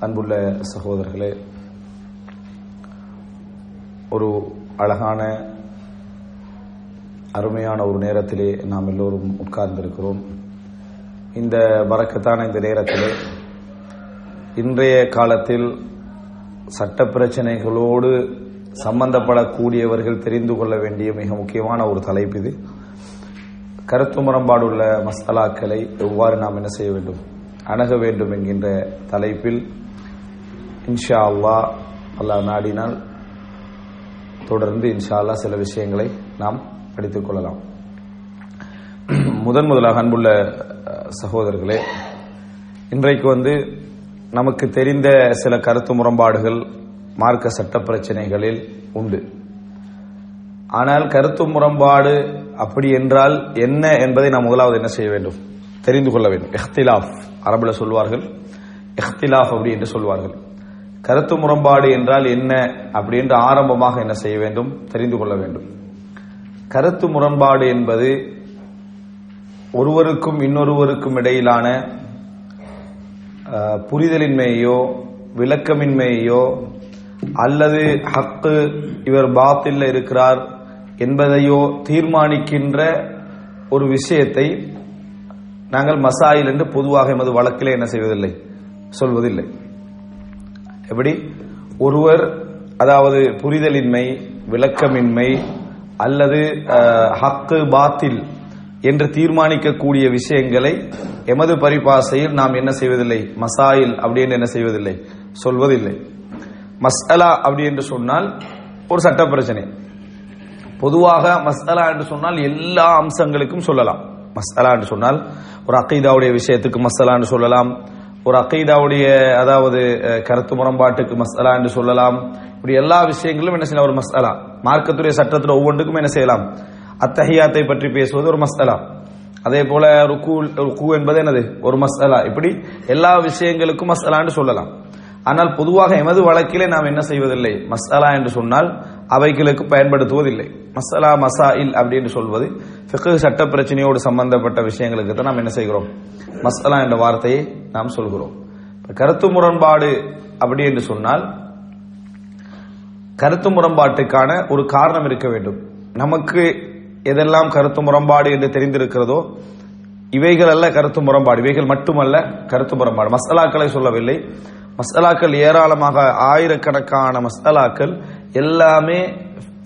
அன்புள்ள சகோதரர்களே ஒரு அழகான அருமையான ஒரு நேரத்திலே நாம் எல்லோரும் உட்கார்ந்திருக்கிறோம். இந்த வரக்கத்தான இந்த நேரத்திலே இன்றைய காலத்தில் சட்ட பிரச்சனைகளோடு சம்பந்தப்படக்கூடியவர்கள் தெரிந்து கொள்ள வேண்டிய மிக முக்கியமான ஒரு தலைப்பு இது. கருத்து முரண்பாடுள்ள மசாலாக்களை எவ்வாறு நாம் என்ன செய்ய வேண்டும் அணுக வேண்டும் என்கின்ற தலைப்பில் இன்ஷா அல்லா அல்லாஹ் நாடினால் தொடர்ந்து இன்ஷா அல்லா சில விஷயங்களை நாம் படித்துக் கொள்ளலாம். முதன் முதலாக அன்புள்ள சகோதரர்களே இன்றைக்கு வந்து நமக்கு தெரிந்த சில கருத்து முரண்பாடுகள் மார்க்க சட்ட பிரச்சனைகளில் உண்டு. ஆனால் கருத்து முரண்பாடு அப்படி என்றால் என்ன என்பதை நாம் முதலாவது என்ன செய்ய வேண்டும்? தெரிந்து கொள்ள வேண்டும். எஹ்திலாஃப் அரபுல சொல்வார்கள். எஹ்திலாஃப் அப்படி என்று சொல்வார்கள். கருத்து முரண்பாடு என்றால் என்ன அப்படி என்று ஆரம்பமாக என்ன செய்ய வேண்டும்? தெரிந்து கொள்ள வேண்டும். கருத்து முரண்பாடு என்பது ஒருவருக்கும் இன்னொருவருக்கும் இடையிலான புரிதலின்மையோ விளக்கமின்மையோ அல்லது ஹக்கு இவர் பாத்தில் இருக்கிறார் என்பதையோ தீர்மானிக்கின்ற ஒரு விஷயத்தை நாங்கள் மசாயில் என்று பொதுவாக எமது வழக்கிலே என்ன செய்வதில்லை? சொல்வதில்லை. எப்படி? ஒருவர் அதாவது புரிதலின்மை விளக்கமின்மை அல்லது ஹக்கு பாத்தில் என்று தீர்மானிக்கக்கூடிய விஷயங்களை எமது பரிபாசையில் நாம் என்ன செய்வதில்லை? மசாயில் அப்படி என்று என்ன செய்வதில்லை? சொல்வதில்லை. மஸ்அலா அப்படி என்று சொன்னால் ஒரு சட்ட பிரச்சனை பொதுவாக மஸ்அலா என்று சொன்னால் எல்லா அம்சங்களுக்கும் சொல்லலாம். மஸ்அலா என்று சொன்னால் ஒரு அக்கைதாவுடைய விஷயத்துக்கு மஸ்அலா என்று சொல்லலாம். ஒரு அக்கைதாவுடைய அதாவது கருத்து முரண்பாட்டுக்கு மசாலா என்று சொல்லலாம். இப்படி எல்லா விஷயங்களும் என்ன செய்யலாம்? ஒரு மசாலா மார்க்கத்துடைய சட்டத்தில் ஒவ்வொன்றுக்கும் என்ன செய்யலாம்? அத்தஹியாத்தை பற்றி பேசுவது ஒரு மசாலா அதே போல ருக்கு ருக்கு என்பது என்னது? ஒரு மசாலா இப்படி எல்லா விஷயங்களுக்கும் மசாலான்னு சொல்லலாம். ஆனால் பொதுவாக எமது வழக்கிலே நாம் என்ன செய்வதில்லை? மசாலா என்று சொன்னால் அவைகளுக்கு பயன்படுத்துவதில்லை. மசாலா மசாயில் அப்படின்னு சொல்வது ஃபிக்கு சட்ட பிரச்சனையோடு சம்பந்தப்பட்ட விஷயங்களுக்கு தான் நாம் என்ன செய்கிறோம்? மசாலா என்ற வார்த்தையை நாம் சொல்கிறோம். கருத்து முரண்பாடு அப்படி என்று சொன்னால் கருத்து முரண்பாட்டுக்கான ஒரு காரணம் இருக்க வேண்டும். நமக்கு எதெல்லாம் கருத்து முரண்பாடு என்று தெரிந்திருக்கிறதோ இவைகள் அல்ல கருத்து முரண்பாடு. இவைகள் மட்டுமல்ல கருத்து முரண்பாடு. மசாலாக்களை சொல்லவில்லை. மசாலாக்கள் ஏராளமாக ஆயிரக்கணக்கான மசாலாக்கள் எல்லாமே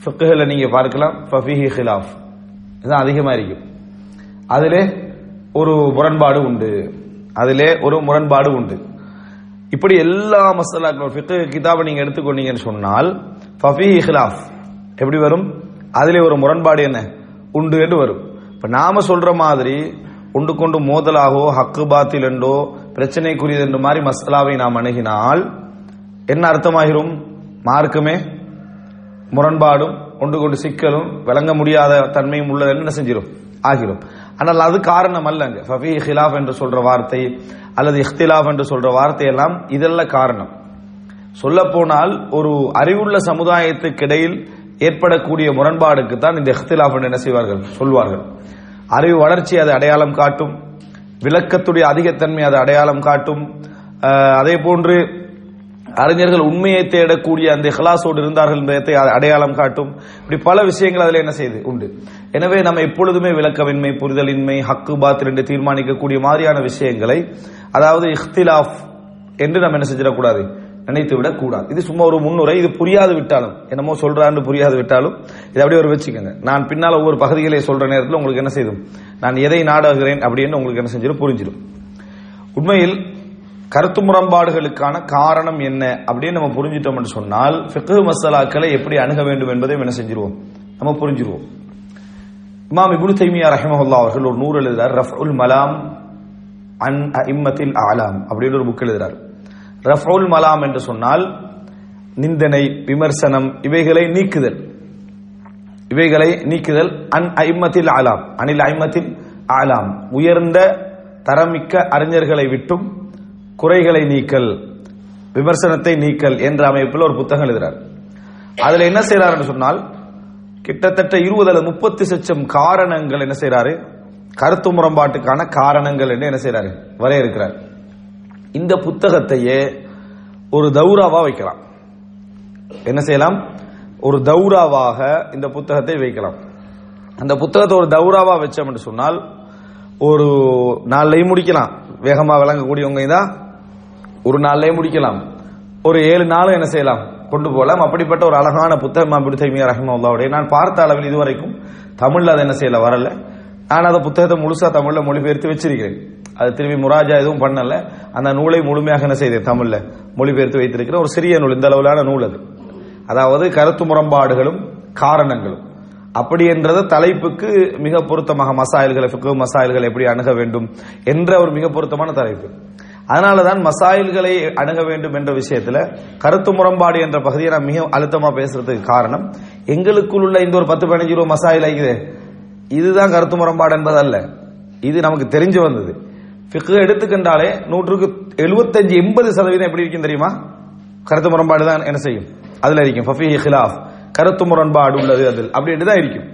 ஃபிக்குகளை நீங்க பார்க்கலாம் ஃபஃபிஹி ஹிலாஃப் இதுதான் அதிகமாக இருக்கும். அதிலே ஒரு முரண்பாடு உண்டு. அதிலே ஒரு முரண்பாடு உண்டு. இப்படி எல்லா மசாலாக்களும் ஃபிக்கு கிதாபை நீங்க எடுத்துக்கொண்டீங்கன்னு சொன்னால் ஃபஃபிஹி ஹிலாஃப் எப்படி வரும்? அதிலே ஒரு முரண்பாடு என்ன? உண்டு என்று வரும். இப்போ நாம சொல்ற மாதிரி உண்டு கொண்டு மோதலாகோ ஹக்கு பாத்தில் என்றோ பிரச்சனைக்குரியது என்று மாதிரி மசாலாவை நாம் அணுகினால் என்ன அர்த்தமாகிரும்? மார்க்குமே முரண்பாடும் ஒன்று கொண்டு சிக்கலும் விளங்க முடியாத தன்மையும் உள்ளது என்ன செஞ்சிடும் ஆகிரும். ஆனால் அது காரணம் அல்லங்க ஃபபி ஹிலாஃப் என்று சொல்ற வார்த்தை அல்லது இஹ்திலாப் என்று சொல்ற வார்த்தை எல்லாம் இதெல்லாம் காரணம். சொல்ல போனால் ஒரு அறிவுள்ள சமுதாயத்துக்கு இடையில் ஏற்படக்கூடிய முரண்பாடுக்கு தான் இந்த இஹ்திலாஃப் என்ன செய்வார்கள்? சொல்வார்கள். அறிவு வளர்ச்சி அதை அடையாளம் காட்டும். விளக்கத்துடைய அதிகத்தன்மை அதை அடையாளம் காட்டும். அதே போன்று அறிஞர்கள் உண்மையை தேடக்கூடிய அந்த இஹ்லாசோடு இருந்தார்கள் என்பதை அடையாளம் காட்டும். இப்படி பல விஷயங்கள் அதில் என்ன செய்து? உண்டு. எனவே நம்ம எப்பொழுதுமே விளக்கமின்மை புரிதலின்மை ஹக்கு பாத்தில் என்று தீர்மானிக்கக்கூடிய மாதிரியான விஷயங்களை அதாவது இஹ்திலாஃப் என்று நம்ம என்ன செஞ்சிடக்கூடாது? நினைத்து விட கூடாது இது சும்மா ஒரு முன்னுரை. இது புரியாது விட்டாலும் என்னமோ சொல்றான்னு புரியாது விட்டாலும் இது அப்படியே ஒரு வச்சுக்கோங்க. நான் பின்னால் ஒவ்வொரு பகுதிகளை சொல்ற நேரத்தில் உங்களுக்கு என்ன செய்யும்? நான் எதை நாடுகிறேன் அப்படின்னு உங்களுக்கு என்ன செஞ்சிடும் புரிஞ்சிடும் உண்மையில் கருத்து முரண்பாடுகளுக்கான காரணம் என்ன அப்படின்னு நம்ம புரிஞ்சிட்டோம்னு சொன்னால் ஃபிக்கு மசாலாக்களை எப்படி அணுக வேண்டும் என்பதை என்ன செஞ்சிருவோம்? நம்ம புரிஞ்சிருவோம். இமாம் இபுனு தைமியா ரஹிமஹுல்லா அவர்கள் ஒரு நூறு எழுதுறார் ரஃபுல் மலாம் அன் இம்மத்தில் ஆலாம் அப்படின்னு ஒரு புக் எழுதுறார். ரஃபுல் மலாம் என்று சொன்னால் நிந்தனை விமர்சனம் இவைகளை நீக்குதல். இவைகளை நீக்குதல் அன் ஐம்மத்தில் ஆலாம் அனில் ஐம்மத்தில் ஆலாம் உயர்ந்த தரமிக்க அறிஞர்களை விட்டும் குறைகளை நீக்கல் விமர்சனத்தை நீக்கல் என்ற அமைப்பில் ஒரு புத்தகம் எழுதுறார். அதுல என்ன செய்யறாருன்னு சொன்னால் கிட்டத்தட்ட இருபது அல்லது முப்பத்தி லட்சம் காரணங்கள் என்ன செய்யறாரு கருத்து முரண்பாட்டுக்கான காரணங்கள் என்று என்ன செய்யறாரு வரையறுக்கிறார். இந்த புத்தகத்தையே ஒரு தௌராவா வைக்கலாம். என்ன செய்யலாம்? ஒரு தௌராவாக இந்த புத்தகத்தை வைக்கலாம். அந்த புத்தகத்தை ஒரு தௌராவா வச்சோம் என்று சொன்னால் ஒரு நாளையும் முடிக்கலாம். வேகமா விளங்கக்கூடியவங்க தான் ஒரு நாள்லயே முடிக்கலாம். ஒரு ஏழு நாளும் என்ன செய்யலாம்? கொண்டு போகலாம். அப்படிப்பட்ட ஒரு அழகான புத்தகம் அப்படி தைமியா ரஹிமல்லாவுடைய நான் பார்த்த அளவில் இதுவரைக்கும் தமிழ்ல அதை என்ன செய்யல வரல. நான் அந்த புத்தகத்தை முழுசா தமிழ்ல மொழிபெயர்த்து வச்சிருக்கிறேன். அது திரும்பி முராஜா எதுவும் பண்ணல. அந்த நூலை முழுமையாக என்ன செய்தேன் தமிழ்ல மொழிபெயர்த்து வைத்திருக்கிறேன். ஒரு சிறிய நூல் இந்த அளவிலான நூல் அது. அதாவது கருத்து முரண்பாடுகளும் காரணங்களும். அப்படி என்றது தலைப்புக்கு மிக பொருத்தமாக மசாயல்களை ஃபிக்கு மசாயல்களை எப்படி அணுக வேண்டும் என்ற ஒரு மிக பொருத்தமான தலைப்பு. அதனாலதான் மசாயில்களை அணுக வேண்டும் என்ற விஷயத்துல கருத்து முரண்பாடு என்ற பகுதியை நான் மிக அழுத்தமா பேசுறதுக்கு காரணம் எங்களுக்குள் உள்ள இந்த ஒரு பத்து பதினஞ்சு ரூபா மசாயில் ஆகுது இதுதான் கருத்து முரண்பாடு என்பதல்ல. இது நமக்கு தெரிஞ்சு வந்தது. ஃபிக்கு எடுத்துக்கின்றாலே நூற்றுக்கு எழுபத்தஞ்சு எண்பது சதவீதம் எப்படி இருக்கும் தெரியுமா? கருத்து முரண்பாடு தான் என்ன செய்யும்? அதுல இருக்கும். ஃபஃபி ஹிலாஃப். கருத்து முரண்பாடு உள்ளது அதில். அப்படின்ட்டு தான் இருக்கும்.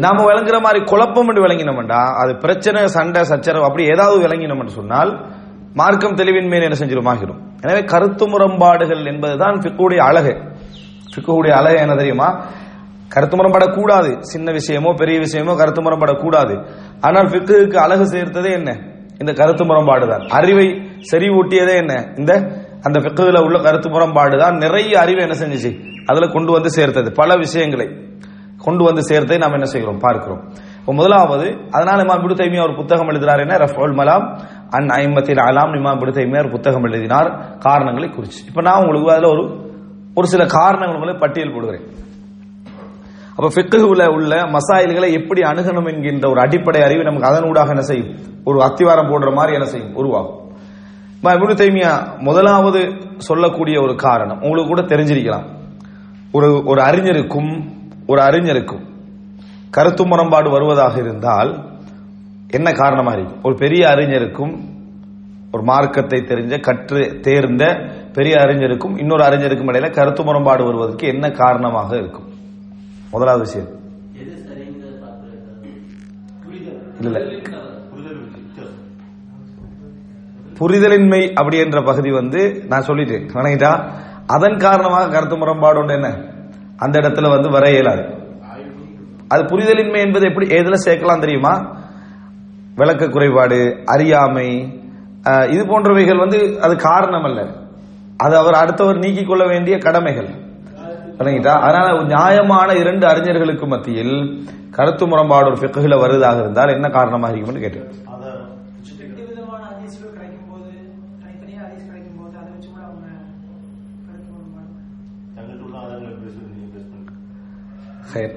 நாம விளங்குற மாதிரி குழப்பம் என்று விளங்கினோம்டா. அது பிரச்சனை சண்டை சச்சரவு அப்படி ஏதாவது விளங்கினோம் சொன்னால் மார்க்கம் தெளிவின் மேல் என்ன செஞ்சிருமாகிடும் எனவே கருத்து முரண்பாடுகள் என்பதுதான் ஃபிக்குடைய அழகு. பிக்குடைய அழகு என்ன தெரியுமா? கருத்து முரண்படக்கூடாது. சின்ன விஷயமோ பெரிய விஷயமோ கருத்து முரண்படக்கூடாது. ஆனால் பிக்குக்கு அழகு சேர்த்ததே என்ன? இந்த கருத்து முரண்பாடு தான் அறிவை செறிவூட்டியதே என்ன? இந்த அந்த பிக்குல உள்ள கருத்து முரண்பாடு தான் நிறைய அறிவை என்ன செஞ்சுச்சு? அதுல கொண்டு வந்து சேர்த்தது. பல விஷயங்களை கொண்டு வந்து சேர்த்தே நாம் என்ன செய்கிறோம்? பார்க்கிறோம். இப்போ முதலாவது அதனால இமாம் இப்னு தைமியா ஒரு புத்தகம் எழுதினார் என்ன? ரஃபுல் மலாம். அன் ஐம்பத்தில் அலாம் இமாம் இப்னு தைமியா ஒரு புத்தகம் எழுதினார். காரணங்களை குறிச்சு. இப்போ நான் உங்களுக்கு அதுல ஒரு ஒரு சில காரணங்கள் உங்களை பட்டியல் போடுகிறேன். அப்ப பிக்குல உள்ள மசாயில்களை எப்படி அணுகணும் என்கின்ற ஒரு அடிப்படை அறிவு நமக்கு அதனூடாக என்ன செய்யும்? ஒரு அத்திவாரம் போடுற மாதிரி என்ன செய்யும்? உருவாகும். இப்னு தைமியா முதலாவது சொல்லக்கூடிய ஒரு காரணம் உங்களுக்கு கூட தெரிஞ்சிருக்கலாம். ஒரு ஒரு அறிஞருக்கும் ஒரு அறிஞருக்கும் கருத்து முரண்பாடு வருவதாக இருந்தால் என்ன காரணமா இருக்கும் ஒரு பெரிய அறிஞருக்கும் ஒரு மார்க்கத்தை தெரிஞ்ச கற்று தேர்ந்த பெரிய அறிஞருக்கும் இன்னொரு அறிஞருக்கும் இடையில கருத்து முரண்பாடு வருவதற்கு என்ன காரணமாக இருக்கும்? முதலாவது விஷயம். இல்ல புரிதலின்மை அப்படி என்ற பகுதி வந்து நான் சொல்லிட்டேன். வணங்கிட்டா அதன் காரணமாக கருத்து முரண்பாடு என்ன? அந்த இடத்துல வந்து வர இயலாது. அது புரிதலின்மை என்பது எப்படி எதுல சேர்க்கலாம் தெரியுமா? விளக்க குறைபாடு அறியாமை இது போன்றவைகள் வந்து அது காரணம் அல்ல அது அவர் அடுத்தவர் நீக்கிக் கொள்ள வேண்டிய கடமைகள். விளங்கிட்டா? அதனால நியாயமான இரண்டு அறிஞர்களுக்கு மத்தியில் கருத்து முரண்பாடு ஒரு வருவதாக இருந்தால் என்ன காரணமாக இருக்கும்னு கேட்டேன்.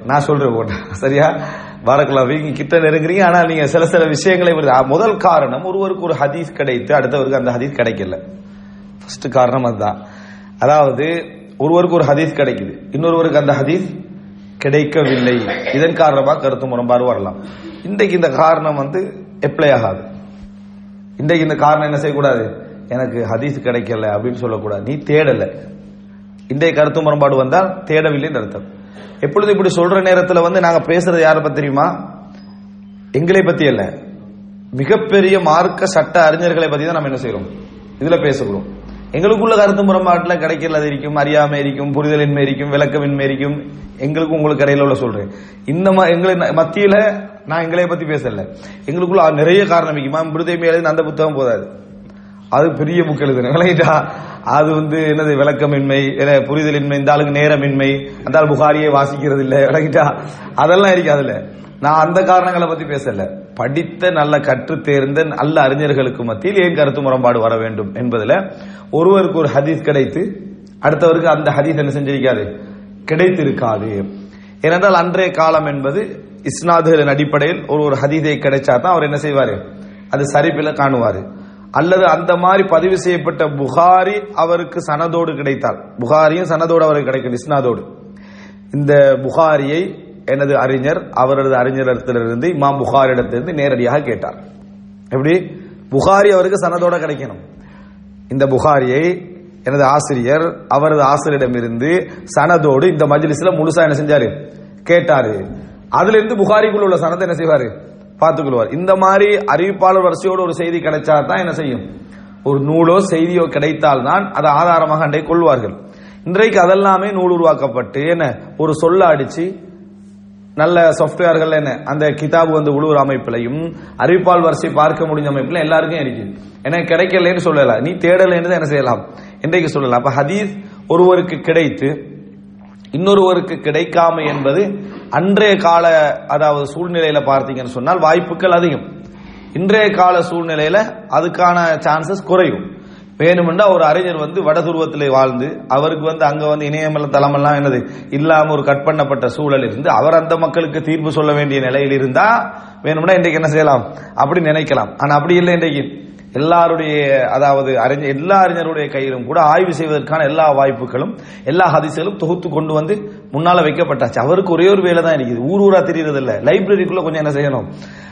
நான் சொல்றேன் ஓட்ட சரியா? பாரக்கலாம் வீங்க கிட்ட நெருங்குறீங்க ஆனா நீங்க சில சில விஷயங்களை முதல் காரணம் ஒருவருக்கு ஒரு ஹதீஸ் கிடைத்து அடுத்தவருக்கு அந்த ஹதீஸ் கிடைக்கல. ஃபர்ஸ்ட் காரணம் அதுதான். அதாவது ஒருவருக்கு ஒரு ஹதீஸ் கிடைக்குது. இன்னொருவருக்கு அந்த ஹதீஸ் கிடைக்கவில்லை. இதன் காரணமாக கருத்து முரம்பாறு வரலாம். இன்றைக்கு இந்த காரணம் வந்து எப்ளை ஆகாது. இன்றைக்கு இந்த காரணம் என்ன செய்யக்கூடாது? எனக்கு ஹதீஸ் கிடைக்கல அப்படின்னு சொல்லக்கூடாது. நீ தேடலை. இன்றைய கருத்து முரண்பாடு வந்தால் தேடவில்லைன்னு அர்த்தம். எப்பொழுது இப்படி சொல்ற நேரத்தில் வந்து நாங்க பேசுறது யாரை பத்தி தெரியுமா? எங்களை பத்தி அல்ல. மிகப்பெரிய மார்க்க சட்ட அறிஞர்களை பத்தி தான் நம்ம என்ன செய்யறோம் இதுல பேசுகிறோம். எங்களுக்குள்ள கருத்து முரண்பாட்டுல கிடைக்கல இருக்கும் அறியாமை இருக்கும் புரிதலின்மை இருக்கும் விளக்கமின்மை இருக்கும். எங்களுக்கும் உங்களுக்கு இடையில உள்ள சொல்றேன். இந்த எங்களை மத்தியில நான் எங்களை பத்தி பேசல. எங்களுக்குள்ள நிறைய காரணம் இருக்குமா விடுதலை எழுதின அந்த புத்தகம் போதாது. அது பெரிய புக் எழுதுனேன். அது வந்து என்னது விளக்கமின்மை புரிதலின்மை இந்த ஆளுக்கு நேரமின்மை அந்த ஆள் புகாரியை வாசிக்கிறது இல்லை விளக்கிட்டா அதெல்லாம் இருக்கு அதுல. நான் அந்த காரணங்களை பத்தி பேசல. படித்த நல்ல கற்று தேர்ந்த நல்ல அறிஞர்களுக்கு மத்தியில் ஏன் கருத்து முரண்பாடு வர வேண்டும் என்பதுல ஒருவருக்கு ஒரு ஹதீஸ் கிடைத்து அடுத்தவருக்கு அந்த ஹதீஸ் என்ன செஞ்சிருக்காது கிடைத்திருக்காது. ஏனென்றால் அன்றைய காலம் என்பது இஸ்னாதுகளின் அடிப்படையில் ஒரு ஒரு ஹதீதை கிடைச்சா தான் அவர் என்ன செய்வாரு? அது சரிப்பில காணுவாரு. அல்லது அந்த மாதிரி பதிவு செய்யப்பட்ட புகாரி அவருக்கு சனதோடு கிடைத்தார் புகாரியும் சனதோடு அவருக்கு கிடைக்கும் இஸ்னாதோடு இந்த புகாரியை எனது அறிஞர் அவரது அறிஞரிடத்திலிருந்து இமாம் புகாரிடத்திலிருந்து நேரடியாக கேட்டார். எப்படி? புகாரி அவருக்கு சனதோட கிடைக்கணும். இந்த புகாரியை எனது ஆசிரியர் அவரது ஆசிரியரிடமிருந்து சனதோடு இந்த மஜ்லிஸ்ல முழுசா என்ன செஞ்சாரு? கேட்டாரு. அதுல இருந்து புகாரிக்குள்ள உள்ள சனத்தை என்ன செய்வாரு? பார்த்துக்கொள்வார். இந்த மாதிரி அறிவிப்பாளர் வரிசையோடு ஒரு செய்தி கிடைச்சா தான் என்ன செய்யும்? ஒரு நூலோ செய்தியோ கிடைத்தால் தான் அதை ஆதாரமாக அண்டை கொள்வார்கள். இன்றைக்கு அதெல்லாமே நூல் உருவாக்கப்பட்டு என்ன ஒரு சொல்ல அடிச்சு நல்ல சாஃப்ட்வேர்கள் என்ன அந்த கிதாபு வந்து உழுவுற அமைப்பிலையும் அறிவிப்பால் வரிசை பார்க்க முடிஞ்ச அமைப்பில் எல்லாருக்கும் இருக்கு. எனக்கு கிடைக்கலன்னு சொல்லலாம் நீ தேடலைன்னு தான் என்ன செய்யலாம்? இன்றைக்கு சொல்லலாம். அப்ப ஹதீஸ் ஒருவருக்கு கிடைத்து இன்னொருவருக்கு கிடைக்காம என்பது அன்றைய கால அதாவது சூழ்நிலையில பார்த்தீங்கன்னு சொன்னால் வாய்ப்புகள் அதிகம். இன்றைய கால சூழ்நிலையில அதுக்கான சான்சஸ் குறையும். வேணுமென்றா ஒரு அறிஞர் வந்து வடதுருவத்தில் வாழ்ந்து அவருக்கு வந்து அங்க வந்து இணையமல தளமெல்லாம் என்னது இல்லாம ஒரு கட் பண்ணப்பட்ட சூழல் இருந்து அவர் அந்த மக்களுக்கு தீர்ப்பு சொல்ல வேண்டிய நிலையில் இருந்தா வேணும்னா இன்றைக்கு என்ன செய்யலாம்? அப்படி நினைக்கலாம். ஆனா அப்படி இல்லை இன்றைக்கு. எல்லாருடைய அதாவது அறிஞர் எல்லா அறிஞருடைய கையிலும் கூட ஆய்வு செய்வதற்கான எல்லா வாய்ப்புகளும் எல்லா ஹதிசுகளும் தொகுத்து கொண்டு வந்து முன்னால வைக்கப்பட்டாச்சு. அவருக்கு ஒரே ஒரு வேலை தான் இருக்குது. ஊர் ஊரா தெரியறது இல்ல லைப்ரரிக்குள்ள கொஞ்சம் என்ன செய்யணும்?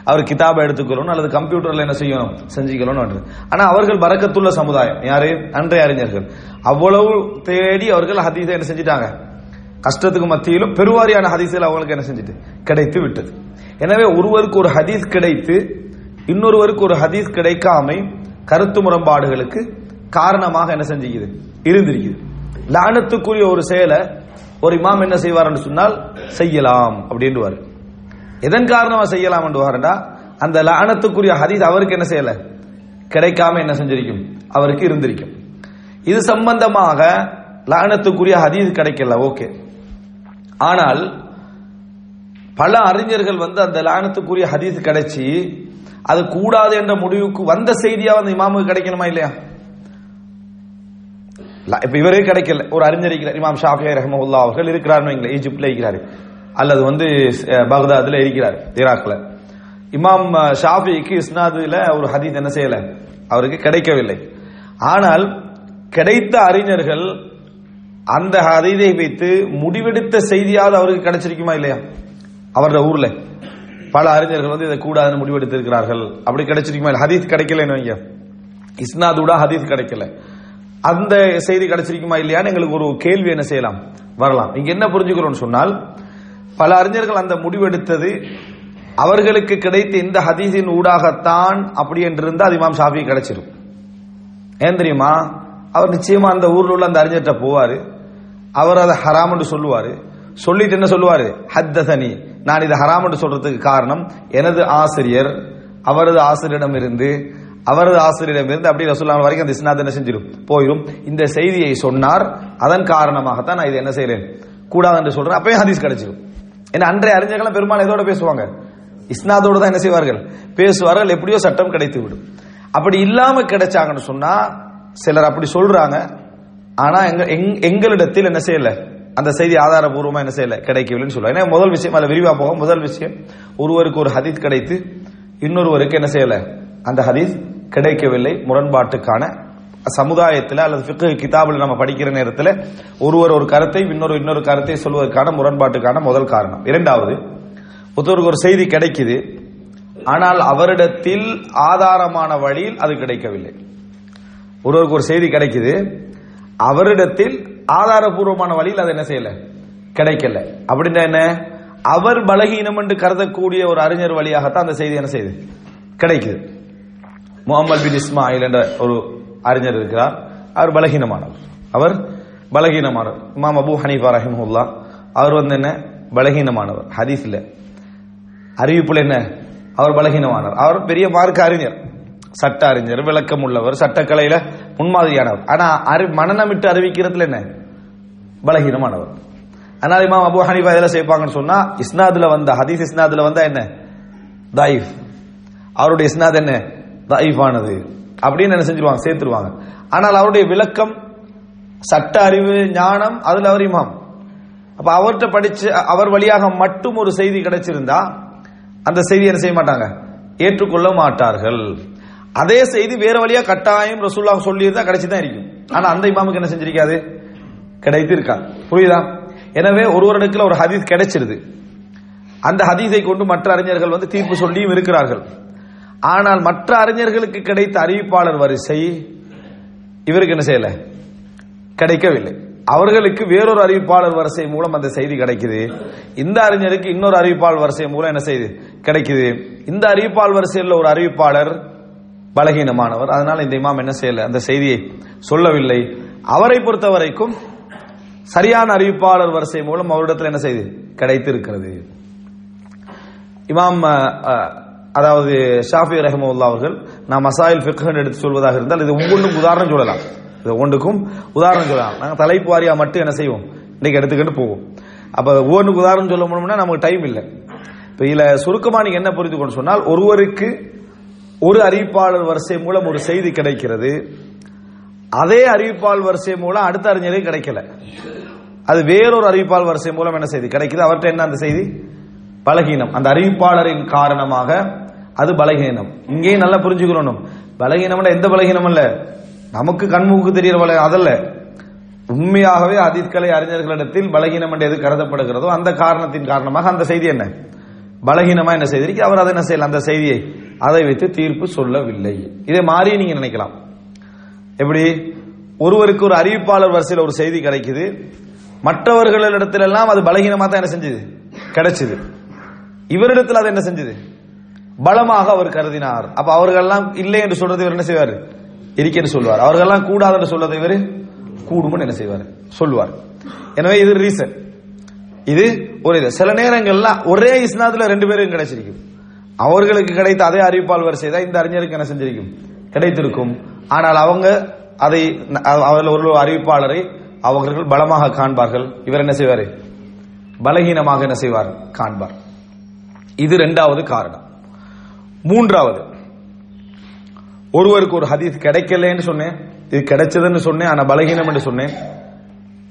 அவர் கிதாபை எடுத்துக்கணும் அல்லது கம்ப்யூட்டர்ல என்ன செய்யணும்? செஞ்சுக்கணும் ஆனா அவர்கள் பறக்கத்துள்ள சமுதாயம். யாரு? அன்றைய அறிஞர்கள். அவ்வளவு தேடி அவர்கள் ஹதீஸை என்ன செஞ்சிட்டாங்க? கஷ்டத்துக்கு மத்தியிலும் பெருவாரியான ஹதீஸ்கள் அவங்களுக்கு என்ன செஞ்சுட்டு? கிடைத்து விட்டது. எனவே ஒருவருக்கு ஒரு ஹதீஸ் கிடைத்து இன்னொருவருக்கு ஒரு ஹதீஸ் கிடைக்காமை கருத்து முரண்பாடுகளுக்கு காரணமாக என்ன செஞ்சுக்குது? இருந்திருக்குது. லானத்துக்குரிய ஒரு செயலை ஒரு இமாம் என்ன செய்வார்னு சொன்னால் செய்யலாம் அப்படின்டுவார் எதன் காரணமா செய்யலாம் என்றுவாருண்டா? அந்த லானத்துக்குரிய ஹதீஸ் அவருக்கு என்ன செய்யல? கிடைக்காம என்ன செஞ்சிருக்கும்? அவருக்கு இருந்திருக்கும். இது சம்பந்தமாக லானத்துக்குரிய ஹதீஸ் கிடைக்கல ஓகே. ஆனால் பல அறிஞர்கள் வந்து அந்த லானத்துக்குரிய ஹதீஸ் கிடைச்சி அது கூடாது என்ற முடிவுக்கு வந்த செய்தியா அந்த இமாமுக்கு கிடைக்கணுமா இல்லையா? இப்ப இவரே கிடைக்கல. ஒரு அறிஞர் இமாம் ஷாஃபி ரஹமுல்லா அவர்கள் இருக்கிறார் ஈஜிப்ட்ல இருக்கிறாரு. அல்லது வந்து பக்தாதுல இருக்கிறார் ஈராக்ல. இமாம் ஷாஃபிக்கு இஸ்னாதுல ஒரு ஹதீத் என்ன செய்யல? அவருக்கு கிடைக்கவில்லை. ஆனால் கிடைத்த அறிஞர்கள் அந்த ஹதீதை வைத்து முடிவெடுத்த செய்தியாவது அவருக்கு கிடைச்சிருக்குமா இல்லையா? அவரோட ஊர்ல. பல அறிஞர்கள் வந்து இதை கூடாதுன்னு முடிவெடுத்திருக்கிறார்கள். அப்படி கிடைச்சிருக்குமா ஹதீஸ் கிடைக்கலன்னு வைங்க. இஸ்னாதூட ஹதீஸ் கிடைக்கல. அந்த செய்தி கிடைச்சிருக்குமா இல்லையான்னு எங்களுக்கு ஒரு கேள்வி என்ன செய்யலாம்? வரலாம். இங்க என்ன புரிஞ்சுக்கிறோம்னு சொன்னால் பல அறிஞர்கள் அந்த முடிவெடுத்தது அவர்களுக்கு கிடைத்த இந்த ஹதீஸின் ஊடாகத்தான் அப்படி என்று இருந்தால் இமாம் ஷாஃபி கிடைச்சிடும் ஏன் தெரியுமா? அவர் நிச்சயமா அந்த ஊர்ல உள்ள அந்த அறிஞர்கிட்ட போவாரு. அவர் அதை ஹராம் என்று சொல்லுவாரு. சொல்லிட்டு என்ன சொல்லுவாரு? ஹத்தசனி நான் இதை ஹராம் என்று சொல்றதுக்கு காரணம் எனது ஆசிரியர் அவரது ஆசிரியரிடம் இருந்து அவரது ஆசிரியரிடம் இருந்து அப்படி ரசூல்லா வரைக்கும் அந்த இஸ்னாத் என்ன செஞ்சிடும்? போயிடும். இந்த செய்தியை சொன்னார். அதன் காரணமாகத்தான் நான் இதை என்ன செய்யறேன்? கூடாது என்று சொல்றேன். அப்பயும் ஹதீஸ் கிடைச்சிடும் ஏன்னா அன்றைய அறிஞர்கள் பெரும்பாலும் எதோட பேசுவாங்க? இஸ்னாதோடு தான் என்ன செய்வார்கள்? பேசுவார்கள். எப்படியோ சட்டம் கிடைத்து விடும். அப்படி இல்லாம கிடைச்சாங்கன்னு சொன்னா சிலர் அப்படி சொல்றாங்க. ஆனா எங்க எங்களிடத்தில் என்ன செய்யல? அந்த செய்தி ஆதாரபூர்வமா என்ன செய்யல? கிடைக்கவில்லைன்னு சொல்லுவாங்க. ஏன்னா முதல் விஷயம் அதுல விரிவா போகும். முதல் விஷயம் ஒருவருக்கு ஒரு ஹதீஸ் கிடைத்து இன்னொருவருக்கு என்ன செய்யல? அந்த ஹதீஸ் கிடைக்கவில்லை. முரண்பாட்டுக்கான சமுதாயத்தில் அல்லது ஃபிக்கு கிதாபில் நம்ம படிக்கிற நேரத்தில் ஒருவர் ஒரு கருத்தை இன்னொரு இன்னொரு கருத்தை சொல்வதற்கான முரண்பாட்டுக்கான முதல் காரணம். இரண்டாவது ஒருத்தருக்கு ஒரு செய்தி கிடைக்குது ஆனால் அவரிடத்தில் ஆதாரமான வழியில் அது கிடைக்கவில்லை. ஒருவருக்கு ஒரு செய்தி கிடைக்குது அவரிடத்தில் ஆதாரபூர்வமான வழியில் அதை என்ன செய்யல? கிடைக்கல. அப்படின்னா என்ன? அவர் பலகீனம் என்று கருதக்கூடிய ஒரு அறிஞர் வழியாகத்தான் அந்த செய்தி என்ன செய்யுது கிடைக்குது. முகமது பின் இஸ்மாயில் என்ற ஒரு அறிஞர் இருக்கிறார். அவர் பலகீனமானவர். அவர் பலகீனமானவர். இமாம் அபு ஹனீஃபா ரஹிமுல்லா அவர் வந்து என்ன? பலகீனமானவர். ஹதீஸ்ல. அறிவிப்புல என்ன? அவர் பலகீனமானவர். அவர் பெரிய மார்க்க அறிஞர். சட்ட அறிஞர் விளக்கம் உள்ளவர் சட்டக்கலையில முன்மாதிரியானவர். ஆனா அறி மனநமிட்டு அறிவிக்கிறதுல என்ன? பலகீனமானவர். ஆனால் இமாம் அபு ஹனிஃபா இதெல்லாம் சேர்ப்பாங்கன்னு சொன்னா இஸ்னாதுல வந்த ஹதீஸ் இஸ்னாதுல வந்தா என்ன? தாயிஃப் அவருடைய இஸ்னாத் என்ன? தாயிஃபானது அப்படின்னு என்ன செஞ்சிருவாங்க? சேர்த்துருவாங்க. ஆனால் அவருடைய விளக்கம் சட்ட அறிவு ஞானம் அதுல அவர் இமாம். அப்ப அவர்கிட்ட படிச்சு அவர் வழியாக மட்டும் ஒரு செய்தி கிடைச்சிருந்தா அந்த செய்தி என்ன செய்ய மாட்டாங்க? ஏற்றுக்கொள்ள மாட்டார்கள். அதே செய்தி வேற வழியா கட்டாயம் ரசூல்லா சொல்லியிருந்தா கிடைச்சி தான் இருக்கும். ஆனா அந்த இமாமுக்கு என்ன செஞ்சிருக்காது கிடைத்து இருக்காது புரியுதா? எனவே ஒரு ஒரு இடத்துல ஒரு ஹதீஸ் கிடைச்சிருது. அந்த ஹதீஸை கொண்டு மற்ற அறிஞர்கள் வந்து தீர்ப்பு சொல்லியும் இருக்கிறார்கள். ஆனால் மற்ற அறிஞர்களுக்கு கிடைத்த அறிவிப்பாளர் வரிசை இவருக்கு என்ன செய்யல? கிடைக்கவில்லை. அவர்களுக்கு வேறொரு அறிவிப்பாளர் வரிசை மூலம் அந்த செய்தி கிடைக்குது. இந்த அறிஞருக்கு இன்னொரு அறிவிப்பாளர் வரிசை மூலம் என்ன செய்து? கிடைக்குது. இந்த அறிவிப்பாளர் வரிசையில் ஒரு அறிவிப்பாளர் பலகீனமானவர். அதனால இந்த இமாம் என்ன செய்யல? அந்த செய்தியை சொல்லவில்லை. அவரை பொறுத்த வரைக்கும் சரியான அறிவிப்பாளர் வரிசை மூலம் அவரிடத்தில் என்ன செய்து? கிடைத்திருக்கிறது. இமாம் அதாவது ஷாஃபி ரஹமுல்லா அவர்கள் நான் மசாயில் ஃபிக்ஹன் எடுத்து சொல்வதாக இருந்தால் இது ஒவ்வொன்றும் உதாரணம் சொல்லலாம். இது ஒவ்வொன்றுக்கும் உதாரணம் சொல்லலாம். நாங்கள் தலைப்பு வாரியாக மட்டும் என்ன செய்வோம்? இன்னைக்கு எடுத்துக்கிட்டு போவோம். அப்போ ஒவ்வொன்றுக்கு உதாரணம் சொல்ல முடியும்னா நமக்கு டைம் இல்லை. இப்போ இதில் சுருக்கமாக நீங்கள் என்ன புரிந்து கொண்டு சொன்னால் ஒருவருக்கு ஒரு அறிவிப்பாளர் வரிசை மூலம் ஒரு செய்தி கிடைக்கிறது. அதே அறிவிப்பாளர் வரிசை மூலம் அடுத்த அறிஞரே கிடைக்கல. அது வேறொரு அறிவிப்பாளர் வரிசை மூலம் என்ன செய்தி? கிடைக்குது. அவர்கிட்ட என்ன அந்த செய்தி? பலகீனம். அந்த அறிவிப்பாளரின் காரணமாக அது பலகீனம். இங்கேயும் நல்லா புரிஞ்சுக்கணும் பலகீனம்னா எந்த பலகீனம் அல்ல நமக்கு கண்முக்கு தெரியற பல அதல்ல. உண்மையாகவே அதிர்கலை அறிஞர்களிடத்தில் பலகீனம் என்று எது கருதப்படுகிறதோ அந்த காரணத்தின் காரணமாக அந்த செய்தி என்ன? பலகீனமா என்ன செய்திருக்கு அவர் அதை என்ன செய்யலாம் அந்த செய்தியை அதை வைத்து தீர்ப்பு சொல்லவில்லை. இதை மாறி நீங்க நினைக்கலாம். எப்படி? ஒருவருக்கு ஒரு அறிவிப்பாளர் வரிசையில் ஒரு செய்தி கிடைக்குது. மற்றவர்களிடத்துல எல்லாம் அது பலகீனமா தான் என்ன செஞ்சது? கிடைச்சது. இவரிடத்தில் அது என்ன செஞ்சது? பலமாக அவர் கருதினார். அப்ப அவர்கள்லாம் இல்லை என்று சொல்றது இவர் என்ன செய்வார்? இருக்கேன்னு சொல்வார். அவர்கள்லாம் கூடாது என்று சொல்றதை இவர்? கூடும்னு என்ன செய்வார்? சொல்லுவார் எனவே இது ரீசன் இது ஒரு இது சில நேரங்கள்ல ஒரே இஸ்னாத்துல ரெண்டு பேரும் கிடைச்சிருக்கும். அவர்களுக்கு கிடைத்த அதே அறிவிப்பால் வரிசை தான் இந்த அறிஞருக்கு என்ன செஞ்சிருக்கும்? கிடைத்திருக்கும். ஆனால் அவங்க அதை அவர்கள் ஒரு அறிவிப்பாளரை அவர்கள் பலமாக காண்பார்கள். இவர் என்ன செய்வார்? பலகீனமாக என்ன செய்வார்? காண்பார். இது ரெண்டாவது காரணம். மூன்றாவது ஒருவருக்கு ஒரு ஹதீஸ் கிடைக்கலன்னு சொன்னேன் இது கிடைச்சதுன்னு சொன்னேன் ஆனா பலகீனம் என்று சொன்னேன்.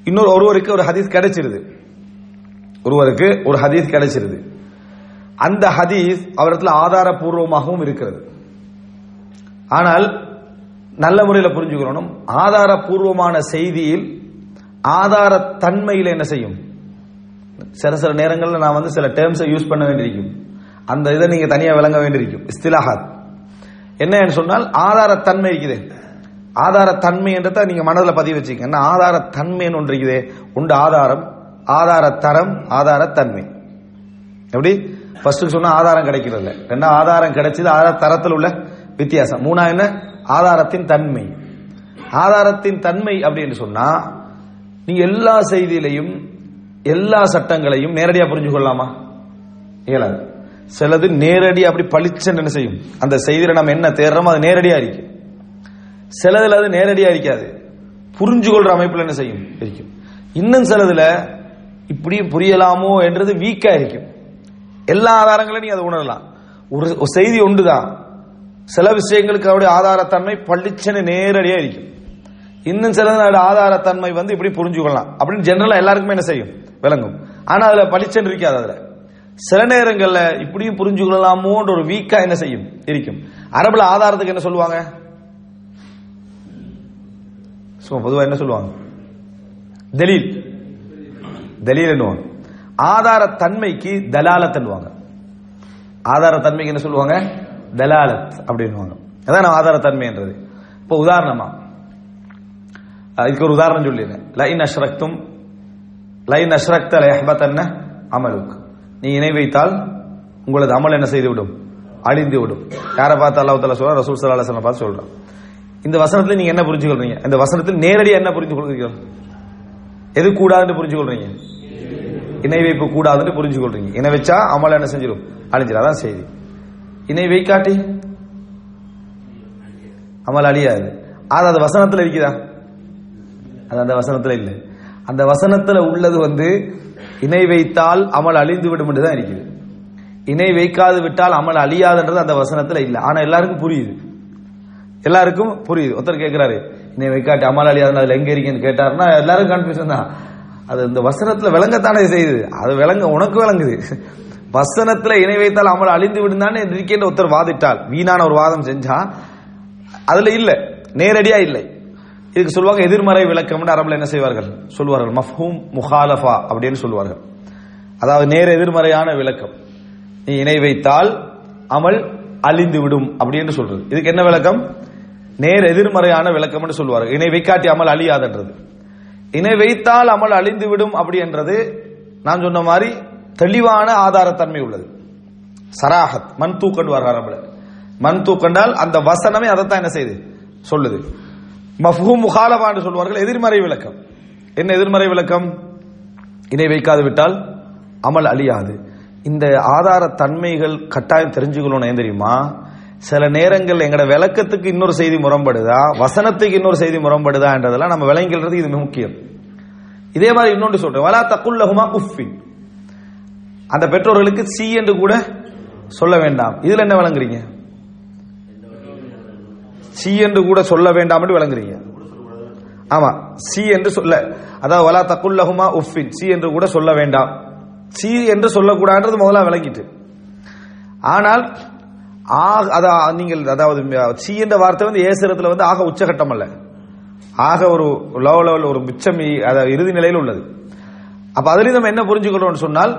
இன்னொரு ஒருவருக்கு ஒரு ஹதீஸ் கிடைச்சிருது. ஒருவருக்கு ஒரு ஹதீஸ் கிடைச்சிருது. அந்த ஹதீஸ் அவரிடத்தில் ஆதாரபூர்வமாகவும் இருக்கிறது. ஆனால் நல்ல முறையில் புரிஞ்சுக்கணும். ஆதாரபூர்வமான செய்தியில் ஆதார தன்மையில் என்ன செய்யும்? சில சில நேரங்களில் நான் வந்து சில டேர்ம்ஸை யூஸ் பண்ண வேண்டியிருக்கும். அந்த இதை நீங்க தனியாக விளங்க வேண்டியிருக்கும். இஸ்திலாஹாத். என்னன்னு சொன்னால் ஆதாரத்தன்மை இருக்குது. ஆதாரத்தன்மை என்றதை நீங்க மனதில் பதிவு வச்சுக்கோங்க. என்ன? ஆதாரத்தன்மைன்னு ஒன்று இருக்குது. உண்டு ஆதாரம். ஆதார தரம் ஆதாரத்தன்மை. எப்படி? ஃபர்ஸ்ட் சொன்னா ஆதாரம் கிடைக்கிறது இல்ல ரெண்டா ஆதாரம் கிடைச்சது ஆதார தரத்தில் உள்ள வித்தியாசம். மூணா என்ன? ஆதாரத்தின் தன்மை. ஆதாரத்தின் தன்மை அப்படின்னு சொன்னா நீங்க எல்லா செய்தியிலையும் எல்லா சட்டங்களையும் நேரடியா புரிஞ்சு கொள்ளலாமா? இயலாது. சிலது நேரடி அப்படி பளிச்சென்று என்ன செய்யும்? அந்த செய்தியில நம்ம என்ன தேடுறோமோ அது நேரடியா இருக்கும். சிலதுல அது நேரடியா இருக்காது. புரிஞ்சு கொள்ற அமைப்புல என்ன செய்யும்? இருக்கும். இன்னும் சிலதுல இப்படி புரியலாமோ என்றது வீக்கா இருக்கும் எல்லா ஆதாரங்களையும் நீ அதை உணரலாம். ஒரு ஒரு செய்தி ஒன்றுதான். சில விஷயங்களுக்கு அவருடைய ஆதாரத்தன்மை பளிச்சென்னு நேரடியா இருக்கும். இன்னும் சில ஆதாரத்தன்மை வந்து இப்படி புரிஞ்சுக்கொள்ளலாம். அப்படின்னு ஜெனரலா எல்லாருக்குமே என்ன செய்யும்? விளங்கும். ஆனா அதுல பளிச்சன் இருக்காது அதுல. சில நேரங்கள்ல இப்படியும் புரிஞ்சு கொள்ளலாமோன்ற ஒரு வீக்கா என்ன செய்யும்? இருக்கும். அரபுல ஆதாரத்துக்கு என்ன சொல்லுவாங்க? சும்மா பொதுவா என்ன சொல்லுவாங்க? தலீல். தலீல் ஆதார தன்மைக்கு தலாலத் என்னுவாங்க ஆதார தன்மைக்கு என்ன சொல்லுவாங்க? தலாலத் அப்படின்னுவாங்க. அதான் ஆதார தன்மைன்றது இப்போ உதாரணமா இதுக்கு ஒரு உதாரணம் சொல்லிடுறேன். லைன் அஷ்ரக்தும் லைன் அஷ்ரக்த லயஹ்பத்தன்ன அமலுக். நீ இணை வைத்தால் உங்களது அமல் என்ன செய்து விடும் அழிந்து விடும் யாரை பார்த்து அல்லாஹ் தாலா சொல்ற ரசூல் சல்லா அலுவலம் பார்த்து சொல்றான். இந்த வசனத்தில் நீங்க என்ன புரிஞ்சுக்கிறீங்க இந்த வசனத்தில் நேரடியாக என்ன புரிஞ்சு கொடுக்குறீங்க எது கூடாதுன்னு புரிஞ்சு கொள்றீங்க இணை வைப்பு கூடாதுன்னு புரிஞ்சு கொள்றீங்க இணை வச்சா அமல் என்ன செஞ்சிடும் அழிஞ்சிடும் அதான் செய்தி. இணை வைக்காட்டி அமல் அழியாது. அது அந்த வசனத்தில் இருக்குதா? அது அந்த வசனத்தில் இல்லை. அந்த வசனத்துல உள்ளது வந்து இணை வைத்தால் அமல் அழிந்து விடும் என்று தான் இருக்குது. இணை வைக்காது விட்டால் அமல் அழியாதுன்றது அந்த வசனத்துல இல்லை. ஆனா எல்லாருக்கும் புரியுது. எல்லாருக்கும் புரியுது. ஒருத்தர் கேட்கிறாரு நீ வைக்காட்டி அமல் அழியாதுன்னு அதில் எங்கே இருக்கீங்கன்னு கேட்டாருன்னா எல்லாரும் கன்ஃபியூஷன் தான். அது இந்த வசனத்தில் விளங்கத்தானே செய்யுது. அது விளங்க உனக்கு விளங்குது. வசனத்தில் இணை வைத்தால் அமல் அழிந்து விடுந்தானே இருக்கேன்னு ஒருத்தர் வாதிட்டால் வீணான ஒரு வாதம் செஞ்சா அதில் இல்லை நேரடியாக இல்லை. இதுக்கு சொல்லுவாங்க எதிர்மறை விளக்கம்னு அரபில் என்ன செய்வார்கள்? சொல்வார்கள் மஃஹூம் முஹாலஃபா அப்படின்னு சொல்லுவார்கள். அதாவது நேர எதிர்மறையான விளக்கம். நீ இணை வைத்தால் அமல் அழிந்து விடும் அப்படின்னு சொல்றது. இதுக்கு என்ன விளக்கம்? நேர் எதிர்மறையான விளக்கம்னு சொல்லுவார்கள் இணை வைக்காட்டி அமல் அழியாதன்றது. இணை வைத்தால் அமல் அழிந்து விடும் அப்படி என்றது நான் சொன்ன மாதிரி தெளிவான ஆதாரத்தன்மை உள்ளது. சராஹத் மண் தூக்கண்டு வர மண் தூக்கண்டால் அந்த வசனமே அதைத்தான் என்ன செய்யுது சொல்லுது. மஃஹூம் முகாலபா என்று சொல்வார்கள் எதிர்மறை விளக்கம். என்ன எதிர்மறை விளக்கம்? இணை வைக்காது விட்டால் அமல் அழியாது. இந்த ஆதார தன்மைகள் கட்டாயம் தெரிஞ்சுக்கணும் ஏன் தெரியுமா? சில நேரங்கள் எங்கட விளக்கத்துக்கு இன்னொரு செய்தி முரண்படுதா? வசனத்துக்கு இன்னொரு செய்தி முரண்படுதா என்றதெல்லாம் நம்ம விளங்கிறது இது முக்கியம். இதே மாதிரி இன்னொன்று சொல்றேன். வலா தக்குல்லஹுமா உஃபின் அந்த பெற்றோர்களுக்கு சி என்று கூட சொல்ல வேண்டாம். இதுல என்ன விளங்குறீங்க? சி என்று கூட சொல்ல வேண்டாம் என்று விளங்குறீங்க. ஆமா சி என்று சொல்ல. அதாவது வலா தக்குல்லஹுமா உஃபின் சி என்று கூட சொல்ல வேண்டாம். சி என்று சொல்லக்கூடாதுன்றது முதல்ல விளங்கிட்டு. ஆனால் ஆக அதா நீங்கள் அதாவது சி என்ற வார்த்தை வந்து ஏசுறதுல வந்து ஆக உச்சகட்டம் அல்ல. ஆக ஒரு லோ லெவல் ஒரு மிச்சம் அதாவது இறுதி நிலையில் உள்ளது. அப்ப அதுலேயும் நம்ம என்ன புரிஞ்சுக்கிறோம்னு சொன்னால்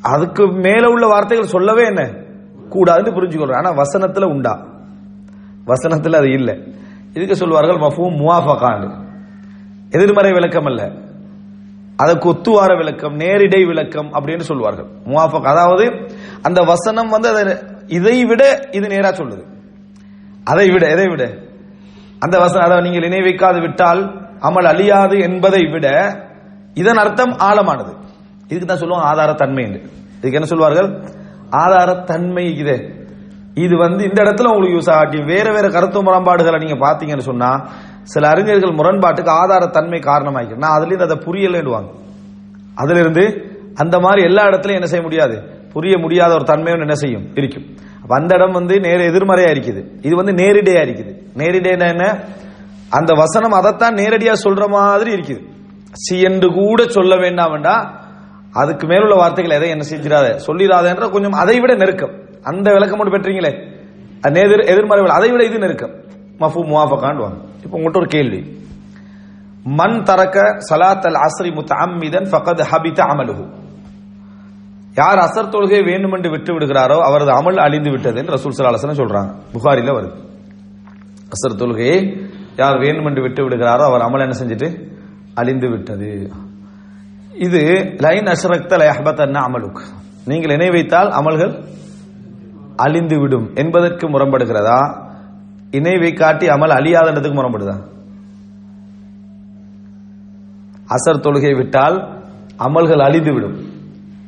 அதுக்கு மேல உள்ள வார்த்தைகள் சொல்லவே என்ன? கூடாதுன்னு புரிஞ்சுக்கிறோம் ஆனா வசனத்துல உண்டா? வசனத்துல அது இல்லை. இதுக்கு சொல்வார்கள் மஃபூம் முவாஃபகான் எதிர்மறை விளக்கம் அல்ல. அதற்கு ஒத்துவார விளக்கம் நேரிடை விளக்கம் அப்படின்னு சொல்வார்கள். முவாஃபக் அதாவது அந்த வசனம் வந்து அதை இதை விட இது நேரா சொல்லுது. அதை விட எதை விட அந்த வசனம் அதை நீங்கள் இணை வைக்காது விட்டால் அமல் அழியாது என்பதை விட இதன் அர்த்தம் ஆழமானது. இதுக்கு தான் சொல்லுவாங்க ஆதாரத்தன்மை என்று. இதுக்கு என்ன சொல்வார்கள்? ஆதாரத்தன்மை இது. இது வந்து இந்த இடத்துல உங்களுக்கு யூஸ் ஆகட்டி வேற வேற கருத்து முரண்பாடுகளை நீங்க பாத்தீங்கன்னு சொன்னா சில அறிஞர்கள் முரண்பாட்டுக்கு ஆதாரத்தன்மை காரணமாக்கி நான் அதுல இருந்து அதை புரியலைடுவாங்க அதுல இருந்து அந்த மாதிரி எல்லா இடத்துலயும் என்ன செய்ய முடியாது? புரிய முடியாத ஒரு தன்மையும் என்ன செய்யும்? இருக்கும். அப்ப அந்த இடம் வந்து நேர எதிர்மறையா இருக்குது. இது வந்து நேரிடையா இருக்குது. நேரிடையா என்ன? அந்த வசனம் அதைத்தான் நேரடியா சொல்ற மாதிரி இருக்குது. சி என்று கூட சொல்ல வேண்டாம் வேண்டாம் அதுக்கு மேலுள்ள வார்த்தைகள் எதை என்ன செஞ்சிடாத? சொல்லிடாத என்ற கொஞ்சம் அதை விட நெருக்கம். அந்த விளக்கம் மட்டும் பெற்றீங்களே. எதிர் எதிர்மறை அதை விட இது நெருக்கம். மஃபு முவாஃபகாண்டுவாங்க இப்போ உங்கள்கிட்ட ஒரு கேள்வி. மண் தரக்க சலாத் அல் அஸ்ரி முத்தஅம்மிதன் ஃபகத் ஹபித அமலுஹு. யார் அசர் தொழுகை வேண்டுமென்று விட்டு விடுகிறாரோ அவரது அமல் அழிந்து விட்டது என்று ரசூல் சலாஹ் சொல்றாங்க. புகாரில வருது. அசர் தொழுகையை யார் வேண்டுமென்று விட்டு விடுகிறாரோ அவர் அமல் என்ன செஞ்சுட்டு? அழிந்து விட்டது. இது லைன் அஷ்ரக்த லயஹபத் அமலுக். நீங்கள் இணை வைத்தால் அமல்கள் அழிந்து விடும் என்பதற்கு முரண்படுகிறதா? இணைவை காட்டி அமல் அழியாதன்றதுக்கு முரண்படுதா? அசர் தொழுகை விட்டால் அமல்கள் அழிந்து விடும்.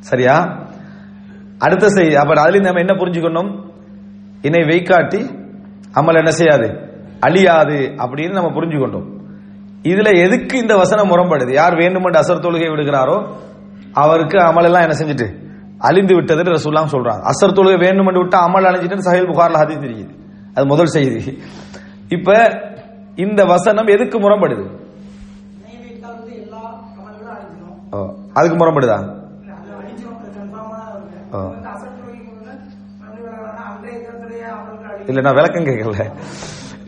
சரியா? அடுத்த செய்தி அப்ப அதுல நம்ம என்ன புரிஞ்சுக்கணும்? இணை வைக்காட்டி அமல் என்ன செய்யாது? அழியாது அப்படின்னு நம்ம புரிஞ்சுக்கொண்டோம் இதுல எதுக்கு இந்த வசனம் முரண்படுது? யார் வேண்டுமென்று அசர் தொழுகை விடுகிறாரோ அவருக்கு அமல் எல்லாம் என்ன செஞ்சுட்டு? அழிந்து விட்டதுன்னு ரசூல்லாம் சொல்றாங்க. அசர் தொழுகை வேண்டுமென்று விட்டா அமல் அழிஞ்சிட்டு சஹில் புகார்ல ஹதீஸ் தெரியுது. அது முதல் செய்தி. இப்ப இந்த வசனம் எதுக்கு முரண்படுது? ஓ, அதுக்கு முரண்படுதா? ஓ. இல்ல நான் விளக்கம் கேட்கல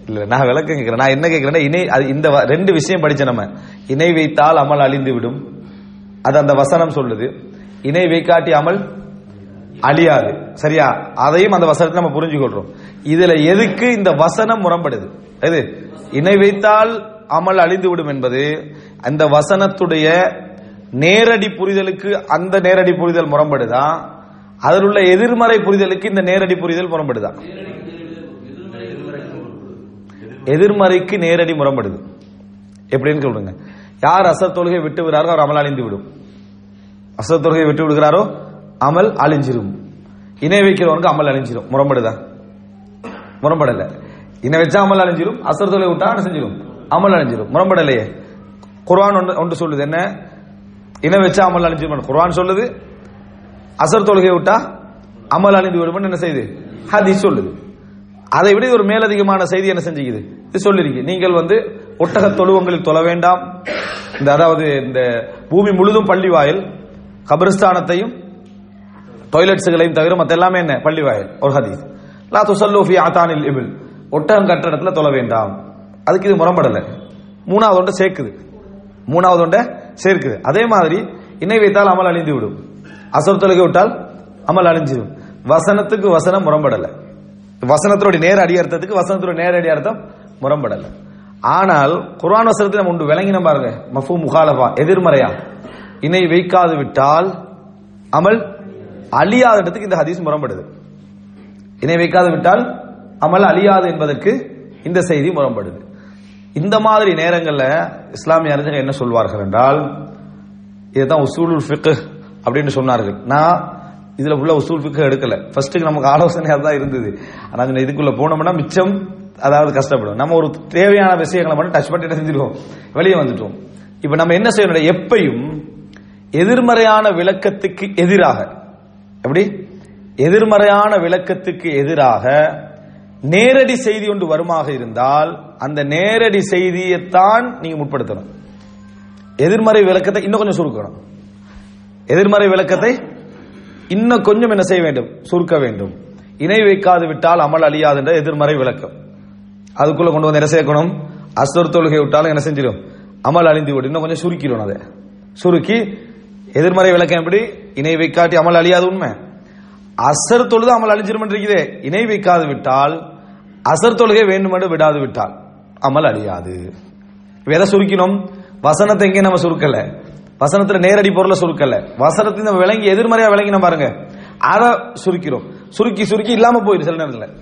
இல்ல நான் விளக்கம் கேட்கிறேன் நான் என்ன கேட்கிறேன்னா இணை அது இந்த வ- ரெண்டு விஷயம் படிச்ச நம்ம. இணை வைத்தால் அமல் அழிந்து விடும். அது அந்த வசனம் சொல்லுது. இணை வைக்காட்டி அமல் அழியாது. சரியா? அதையும் அந்த வசனத்தை நம்ம புரிஞ்சுக்கொள்றோம் இதுல எதுக்கு இந்த வசனம் முரம்படுது எது இணை வைத்தால் அமல் அழிந்து விடும் என்பது அந்த வசனத்துடைய நேரடி புரிதலுக்கு அந்த நேரடி புரிதல் முரம்படுதான் அதில் உள்ள எதிர்மறை புரிதலுக்கு இந்த நேரடி புரிதல் முரண்படுதான் எதிர்மறைக்கு நேரடி முரண்படுது. எப்படின்னு சொல்லுங்க. யார் அசத் தொழுகை விட்டு விடுறாரோ அவர் அமல் அழிந்து விடும். அசத் தொழுகை விட்டு விடுகிறாரோ? அமல் அழிஞ்சிரும். இணை வைக்கிறவனுக்கு அமல் அழிஞ்சிரும். முரண்படுதா? முரண்படல. இணை வச்சா அமல் அழிஞ்சிரும் அசர் தொழுகை விட்டா செஞ்சிடும் அமல் அழிஞ்சிரும். முரண்படலையே. குர்வான் ஒன்று ஒன்று சொல்லுது என்ன? இணை வச்சா அமல் அழிஞ்சிரும் குர்வான் சொல்லுது அசர் தொழுகை விட்டா அமல் அழிந்து விடும் என்ன செய்யுது ஹதீஸ் சொல்லுது. அதை விட ஒரு மேலதிகமான செய்தி என்ன செஞ்சுக்குது? இது சொல்லிருக்கு. நீங்கள் வந்து ஒட்டக தொழுவங்களில் தொழ வேண்டாம். இந்த அதாவது இந்த பூமி முழுதும் பள்ளி வாயில் கபிரஸ்தானத்தையும் டாய்லெட்ஸுகளையும் தவிர மற்ற எல்லாமே என்ன? பள்ளி வாயில். ஒரு ஹதீஸ். லா துசல்லூஃபி ஆத்தானில் இபில். ஒட்டகம் கட்டுற இடத்துல தொழ வேண்டாம். அதுக்கு இது முரம்படலை மூணாவது ஒன்றை சேர்க்குது. மூணாவது ஒன்றை சேர்க்குது. அதே மாதிரி இணை வைத்தால் அமல் அழிந்து விடும். அசர் தொழுகை விட்டால் அமல் அழிஞ்சிடும் வசனத்துக்கு வசனம் முரம்படலை வசனத்தோட நேர அடி அர்த்தத்துக்கு வசனத்தோட நேர அடி அர்த்தம் முரம்படலை ஆனால் குரான் வசனத்தை நம்ம ஒன்று விளங்கின பாருங்க. மஃபு முகாலபா எதிர்மறையா? இணை வைக்காது விட்டால் அமல் அழியாத இடத்துக்கு இந்த ஹதீஸ் முரம்படுது இணை வைக்காது விட்டால் அமல் அழியாது என்பதற்கு இந்த செய்தி முரம்படுது இந்த மாதிரி நேரங்களில் இஸ்லாமிய அறிஞர்கள் என்ன சொல்வார்கள் என்றால் இதுதான் உசூலுல் ஃபிக்கு அப்படின்னு சொன்னார்கள். நான் இதுல உள்ள உசூல் பிக்க எடுக்கல. ஃபர்ஸ்ட்டுக்கு நமக்கு ஆலோசனையாக தான் இருந்தது. ஆனால் இதுக்குள்ள போனோம்னா மிச்சம் அதாவது கஷ்டப்படும். நம்ம ஒரு தேவையான விஷயங்களை மட்டும் டச் பண்ணிட்டு செஞ்சிருவோம் வெளியே வந்துட்டோம். இப்ப நம்ம என்ன செய்யணும் எப்பையும் எதிர்மறையான விளக்கத்துக்கு எதிராக எப்படி? எதிர்மறையான விளக்கத்துக்கு எதிராக நேரடி செய்தி ஒன்று வருமாக இருந்தால் அந்த நேரடி செய்தியைத்தான் நீங்க முற்படுத்தணும். எதிர்மறை விளக்கத்தை இன்னும் கொஞ்சம் சுருக்கணும். எதிர்மறை விளக்கத்தை இன்னும் கொஞ்சம் என்ன செய்ய வேண்டும்? சுருக்க வேண்டும். இணை வைக்காது விட்டால் அமல் அழியாது என்ற எதிர்மறை விளக்கம். அதுக்குள்ள கொண்டு வந்து என்ன சேர்க்கணும்? அசர் தொழுகை விட்டாலும் என்ன செஞ்சிடும் அமல் அழிந்து விடும். இன்னும் கொஞ்சம் சுருக்கிடும் அதை. சுருக்கி எதிர்மறை விளக்கம் எப்படி? இணை வைக்காட்டி அமல் அழியாது உண்மை. அசர் தொழுது அமல் அழிஞ்சிரும் இருக்குதே. இணை வைக்காது விட்டால் அசர் தொழுகை வேண்டுமென்று விடாது விட்டால் அமல் அழியாது. எதை சுருக்கினோம்? வசனத்தை எங்கே நம்ம சுருக்கலை. வசனத்துல நேரடி பொருளை சுருக்கல. வசனத்தை நம்ம விளங்கி எதிர்மறையா விளங்கின பாருங்க. அதை சுருக்கிறோம். சுருக்கி சுருக்கி இல்லாம போயிடும் சில நேரத்தில்.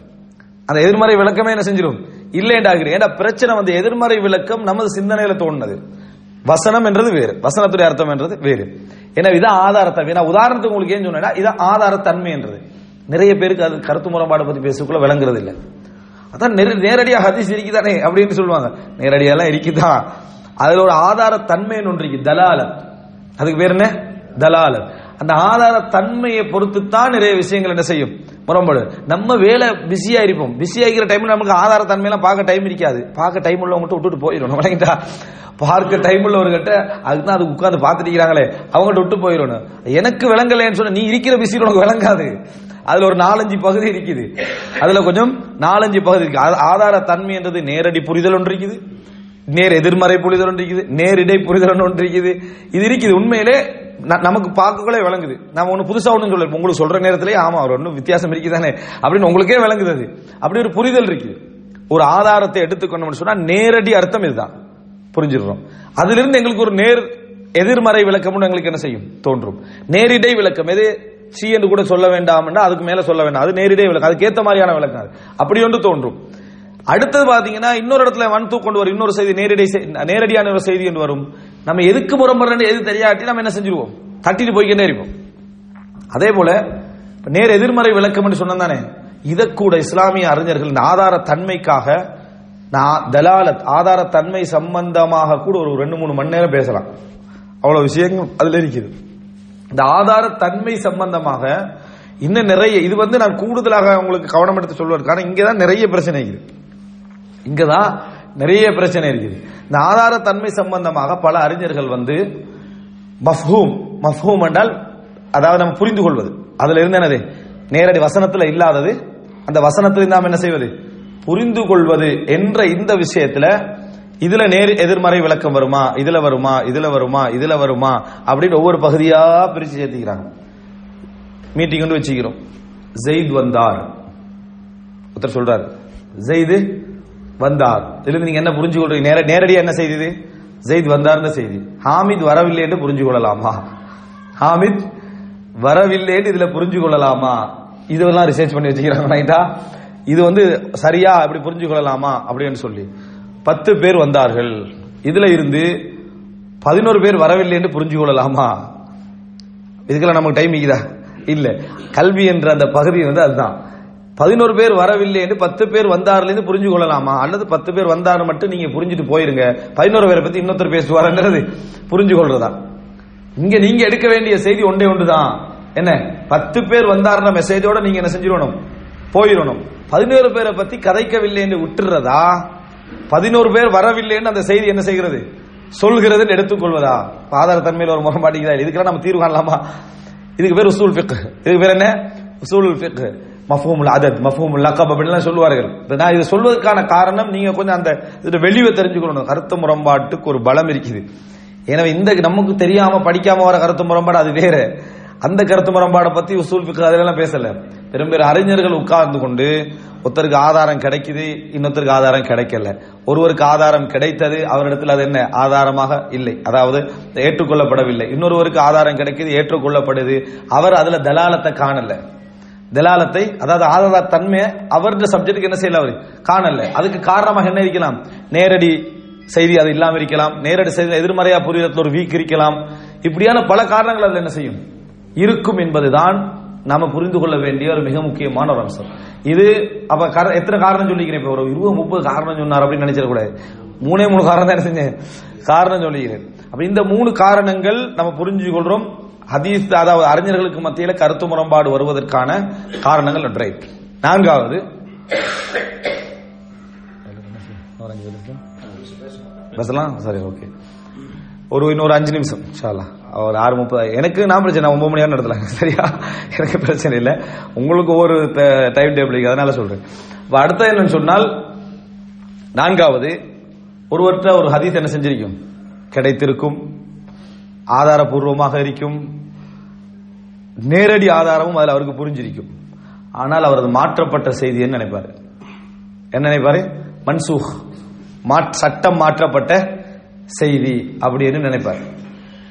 அந்த எதிர்மறை விளக்கமே என்ன செஞ்சிடும் இல்லைண்டாகிறேன் ஏன்னா பிரச்சனை வந்து எதிர்மறை விளக்கம் நமது சிந்தனையில தோணுனது. வசனம் என்றது வேறு. வசனத்துடைய அர்த்தம் என்றது வேறு. ஏன்னா இதான் ஆதாரத்தன்மை. நான் உதாரணத்துக்கு உங்களுக்கு ஏன் சொன்னேன்னா இதான் ஆதாரத்தன்மை என்றது. நிறைய பேருக்கு அது கருத்து முரண்பாடு பத்தி பேசுக்குள்ள விளங்குறது இல்லை அதான் நேரடியாக ஹதீஸ் இருக்குதானே அப்படின்னு சொல்லுவாங்க. நேரடியெல்லாம் இருக்குதான். அதுல ஒரு ஆதார தன்மைன்னு ஒன்று இருக்கு. தலாலத். அதுக்கு பேர் என்ன? தலாலத். அந்த ஆதார தன்மையை பொறுத்து தான் நிறைய விஷயங்கள் என்ன செய்யும்? முரண்பாடு நம்ம வேலை பிஸியா இருப்போம். பிஸி ஆகிற டைம்ல நமக்கு ஆதார தன்மையெல்லாம் பார்க்க டைம் இருக்காது. பார்க்க டைம் உள்ளவங்ககிட்ட விட்டுட்டு போயிடும் விளங்கிட்டா பார்க்க டைம் உள்ளவர்கிட்ட அதுக்கு தான் அது உட்காந்து பார்த்துட்டு அவங்ககிட்ட விட்டு போயிடணும். எனக்கு விளங்கலைன்னு சொன்ன நீ இருக்கிற பிஸியில் உனக்கு விளங்காது. அதுல ஒரு நாலஞ்சு பகுதி இருக்குது. அதுல கொஞ்சம் நாலஞ்சு பகுதி இருக்கு. ஆதார தன்மைன்றது நேரடி புரிதல் ஒன்று இருக்குது. நேர் எதிர்மறை புரிதல் ஒன்று இருக்குது நேரிடை புரிதல் ஒன்று இருக்குது. இது இருக்குது. உண்மையிலே ந- நமக்கு பார்க்கக்குள்ளே விளங்குது. நம்ம ஒண்ணு புதுசா ஒன்றும் சொல்ல உங்களுக்கு சொல்ற நேரத்திலே ஆமா அவர் ஒன்றும் வித்தியாசம் இருக்குதானே அப்படின்னு உங்களுக்கே விளங்குது அது. அப்படி ஒரு புரிதல் இருக்குது. ஒரு ஆதாரத்தை எடுத்துக்கணும்னு சொன்னா நேரடி அர்த்தம் இதுதான். புரிஞ்சிடுறோம். அதிலிருந்து எங்களுக்கு ஒரு நேர் எதிர்மறை விளக்கம்னு எங்களுக்கு என்ன செய்யும்? தோன்றும். நேரிடை விளக்கம். எது? சி என்று கூட சொல்ல வேண்டாம்னா அதுக்கு மேல சொல்ல வேண்டாம். அது நேரிடை விளக்கம். அதுக்கு ஏற்ற மாதிரியான விளக்கம் அது. அப்படி ஒன்று தோன்றும். அடுத்தது பாத்தீங்கன்னா இன்னொரு இடத்துல வன் கொண்டு வரும். இன்னொரு செய்தி நேரடி நேரடியான ஒரு செய்தி என்று வரும். நம்ம எதுக்கு முரம்புறன்னு எது தெரியாட்டி நம்ம என்ன செஞ்சிருவோம்? தட்டிட்டு போய்கிட்டே இருப்போம். அதே போல நேர் எதிர்மறை விளக்கம் என்று சொன்னதானே இதை கூட இஸ்லாமிய அறிஞர்கள் ஆதார தன்மைக்காக நான் தலாலத் ஆதார தன்மை சம்பந்தமாக கூட ஒரு ரெண்டு மூணு மணி நேரம் பேசலாம். அவ்வளவு விஷயங்கள் அதுல இருக்குது. இந்த ஆதார தன்மை சம்பந்தமாக இன்னும் நிறைய இது வந்து நான் கூடுதலாக உங்களுக்கு கவனம் எடுத்து சொல்வதற்கான இங்கதான் நிறைய பிரச்சனை இருக்குது. இங்கதான் நிறைய பிரச்சனை இருக்குது. இந்த ஆதார தன்மை சம்பந்தமாக பல அறிஞர்கள் வந்து மஃஹூம் மஃஹூம் என்றால் அதாவது நம்ம புரிந்து கொள்வது அதுல இருந்து என்னது? நேரடி வசனத்துல இல்லாதது. அந்த வசனத்தில் நாம் என்ன செய்வது? புரிந்து கொள்வது என்ற இந்த விஷயத்துல இதுல நேர் எதிர்மறை விளக்கம் வருமா? இதுல வருமா? இதுல வருமா? இதுல வருமா? அப்படின்னு ஒவ்வொரு பகுதியா பிரிச்சு சேர்த்திக்கிறாங்க. மீட்டிங் வந்து வச்சுக்கிறோம். ஜெயித் வந்தார். ஒருத்தர் சொல்றாரு. ஜெயிது வந்தார். இதுல நீங்க என்ன புரிஞ்சு கொள்றீங்க நேர நேரடியா என்ன செய்தி ஜெயித் வந்தார்னு செய்தி. ஹாமித் வரவில்லை என்று புரிஞ்சு கொள்ளலாமா ஹாமித் வரவில்லை என்று இதுல புரிஞ்சு கொள்ளலாமா இதெல்லாம் ரிசர்ச் பண்ணி வச்சுக்கிறாங்க ரைட்டா இது வந்து சரியா அப்படி புரிஞ்சு கொள்ளலாமா அப்படின்னு சொல்லி. பத்து பேர் வந்தார்கள். இதுல இருந்து பதினோரு பேர் வரவில்லை என்று புரிஞ்சு கொள்ளலாமா இதுக்கெல்லாம் நமக்கு டைம் இருக்குதா இல்ல. கல்வி என்ற அந்த பகுதி வந்து அதுதான். பதினோரு பேர் வரவில்லை என்று பத்து பேர் வந்தார்ல புரிஞ்சு கொள்ளலாமா? அல்லது பத்து பேர் வந்தாரு மட்டும் நீங்க புரிஞ்சுட்டு போயிருங்க. பதினோரு பேரை பத்தி இன்னொருத்தர் பேசுவாருன்றது புரிஞ்சு கொள்றதா இங்க நீங்க எடுக்க வேண்டிய செய்தி ஒன்றே ஒன்றுதான். என்ன? பத்து பேர் வந்தாருன மெசேஜோட நீங்க என்ன செஞ்சிடணும்? போயிடணும். பதினோரு பேரை பத்தி கதைக்கவில்லை என்று விட்டுறதா? பதினோரு பேர் வரவில்லைன்னு அந்த செய்தி என்ன செய்கிறது? சொல்கிறதுன்னு எடுத்துக்கொள்வதா? ஆதார தன்மையில் ஒரு முரண்பாட்டிக்குதா இதுக்கெல்லாம் நம்ம தீர்வு காணலாமா? இதுக்கு பேர் உசூல் ஃபிக். இதுக்கு பேர் என்ன? உசூல் ஃபிக். மஃபூமுல் அதத் மஃபூமுல் லக்கப் அப்படின்லாம் சொல்லுவார்கள். நான் இதை சொல்வதற்கான காரணம். நீங்க கொஞ்சம் அந்த இது வெளியே தெரிஞ்சுக்கணும். கருத்து முரண்பாட்டுக்கு ஒரு பலம் இருக்குது. எனவே இந்த நமக்கு தெரியாம படிக்காம வர கருத்து முரண்பாடு அது வேற. அந்த கருத்து முரண்பாடை பத்தி உசூல் அதெல்லாம் பேசல. பெரும்பெரு அறிஞர்கள் உட்கார்ந்து கொண்டு ஒருத்தருக்கு ஆதாரம் கிடைக்குது இன்னொருத்தருக்கு ஆதாரம் கிடைக்கல. ஒருவருக்கு ஆதாரம் கிடைத்தது அவரிடத்தில் அது என்ன? ஆதாரமாக இல்லை. அதாவது ஏற்றுக்கொள்ளப்படவில்லை. இன்னொருவருக்கு ஆதாரம் கிடைக்குது ஏற்றுக்கொள்ளப்படுது. அவர் அதுல தலாலத்தை காணல. தலாலத்தை அதாவது ஆதார தன்மையை அவருடைய சப்ஜெக்ட்டுக்கு என்ன செய்யல அவர்? காணல. அதுக்கு காரணமாக என்ன இருக்கலாம்? நேரடி செய்தி அது இல்லாம இருக்கலாம். நேரடி செய்தி எதிர்மறையா புரியறதுல ஒரு வீக் இருக்கலாம். இப்படியான பல காரணங்கள் அதில் என்ன செய்யும்? இருக்கும் என்பதுதான் நாம புரிந்து கொள்ள வேண்டிய ஒரு மிக முக்கியமான ஒரு அம்சம். இது அப்ப எத்தனை காரணம் சொல்லிக்கிறேன் இப்ப ஒரு இருபது முப்பது காரணம் சொன்னார் அப்படின்னு நினைச்சிடக்கூடாது மூணே மூணு காரணம் தான் என்ன செஞ்சேன்? காரணம் சொல்லிக்கிறேன். அப்ப இந்த மூணு காரணங்கள் நம்ம புரிஞ்சு கொள்றோம் ஹதீஸ் அதாவது அறிஞர்களுக்கு மத்தியில் கருத்து முரண்பாடு வருவதற்கான காரணங்கள் ரைட் நான்காவது பேசலாம்? சரி ஓகே. ஒரு இன்னொரு அஞ்சு நிமிஷம் ஷாலா ஒரு ஆறு முப்பது எனக்கு நான் பிரச்சனை ஒன்பது மணி நேரம் நடத்தலாம் சரியா? எனக்கு பிரச்சனை இல்லை. உங்களுக்கு ஒவ்வொரு டைம் டேபிள் அதனால சொல்றேன். இப்போ அடுத்த என்னன்னு சொன்னால் நான்காவது ஒருவர்கிட்ட ஒரு ஹதீஸ் என்ன செஞ்சிருக்கும்? கிடைத்திருக்கும். ஆதாரபூர்வமாக இருக்கும். நேரடி ஆதாரமும் அதில் அவருக்கு புரிஞ்சிருக்கும். ஆனால் அவரது மாற்றப்பட்ட செய்தின்னு நினைப்பாரு? என்ன நினைப்பாரு? மன்சூக். மாற்- சட்டம் மாற்றப்பட்ட செய்தி அப்படின்னு நினைப்பார்.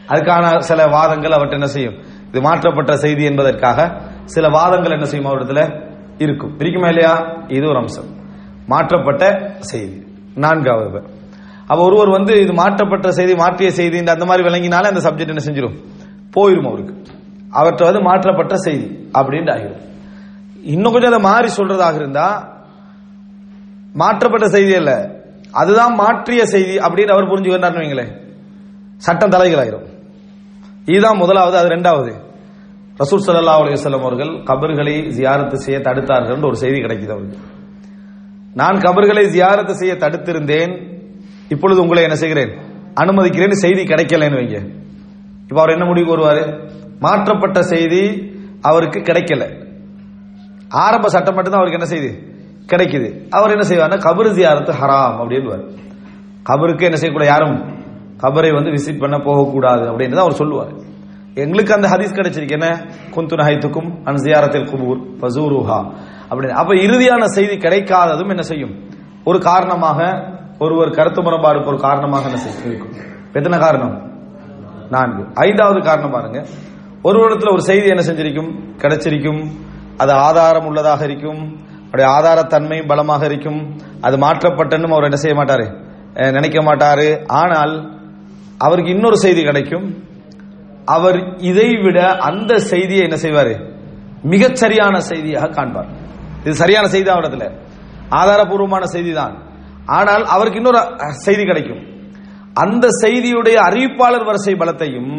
அதுக்கான சில வாதங்கள் அவர்கிட்ட என்ன செய்யும்? இது மாற்றப்பட்ட செய்தி என்பதற்காக சில வாதங்கள் என்ன செய்யும் அவரிடத்துல இருக்கும். இருக்குமா இல்லையா? இது ஒரு அம்சம். மாற்றப்பட்ட செய்தி. நான்காவது அவ ஒருவர் வந்து இது மாற்றப்பட்ட செய்தி மாற்றிய செய்தி இந்த அந்த மாதிரி விளங்கினாலே அந்த சப்ஜெக்ட் என்ன செஞ்சிடும் போயிடும் அவருக்கு. அவற்றை வந்து மாற்றப்பட்ட செய்தி அப்படின்ட்டு ஆகிரும். இன்னும் கொஞ்சம் அதை மாறி சொல்றதாக இருந்தா மாற்றப்பட்ட செய்தி அல்ல. அதுதான் மாற்றிய செய்தி அப்படின்னு அவர் புரிஞ்சுக்கிறார்னு வைங்களேன். சட்டம் தலைகளாயிரும் இதுதான் முதலாவது அது ரெண்டாவது. ரசூல் சல்லா அலுவலம் அவர்கள் கபர்களை ஜியாரத்து செய்ய தடுத்தார்கள் ஒரு செய்தி கிடைக்குது அவருக்கு. நான் கபர்களை ஜியாரத்து செய்ய தடுத்திருந்தேன். இப்பொழுது உங்களை என்ன செய்கிறேன்? அனுமதிக்கிறேன். செய்தி கிடைக்கலன்னு வைங்க. இப்ப அவர் என்ன முடிவுக்கு வருவாரு? மாற்றப்பட்ட செய்தி அவருக்கு கிடைக்கல. ஆரம்ப சட்டம் மட்டும்தான் அவருக்கு என்ன செய்யுது கிடைக்குது. அவர் என்ன செய்வார்னா கபரு ஜியாரத்து ஹராம் அப்படின்னு கபருக்கு என்ன செய்யக்கூடாது? யாரும் கபரை வந்து விசிட் பண்ண போகக்கூடாது அப்படின்னு அவர் சொல்லுவார். எங்களுக்கு அந்த ஹதீஸ் கிடைச்சிருக்கு. என்ன? குந்து நஹைத்துக்கும் அன் ஜியாரத்தில் குபூர் பசூருஹா அப்படின்னு. அப்ப இறுதியான செய்தி கிடைக்காததும் என்ன செய்யும்? ஒரு காரணமாக ஒருவர் கருத்து முரண்பாடுக்கு ஒரு காரணமாக என்ன இருக்கும் எத்தனை காரணம்? நான்கு. ஐந்தாவது காரணம் பாருங்க. ஒரு இடத்துல ஒரு செய்தி என்ன செஞ்சிருக்கும்? கிடைச்சிருக்கும். அது ஆதாரம் உள்ளதாக இருக்கும். அவருடைய ஆதாரத்தன்மை பலமாக இருக்கும். அது மாற்றப்பட்டனும் அவர் என்ன செய்ய மாட்டாரு? நினைக்க மாட்டாரு. ஆனால் அவருக்கு இன்னொரு செய்தி கிடைக்கும். அவர் இதை விட அந்த செய்தியை என்ன செய்வாரு? மிகச் சரியான செய்தியாக காண்பார். இது சரியான செய்தி அவரிடத்துல ஆதாரபூர்வமான செய்தி தான் ஆனால் அவருக்கு இன்னொரு செய்தி கிடைக்கும். அந்த செய்தியுடைய அறிவிப்பாளர் வரிசை பலத்தையும்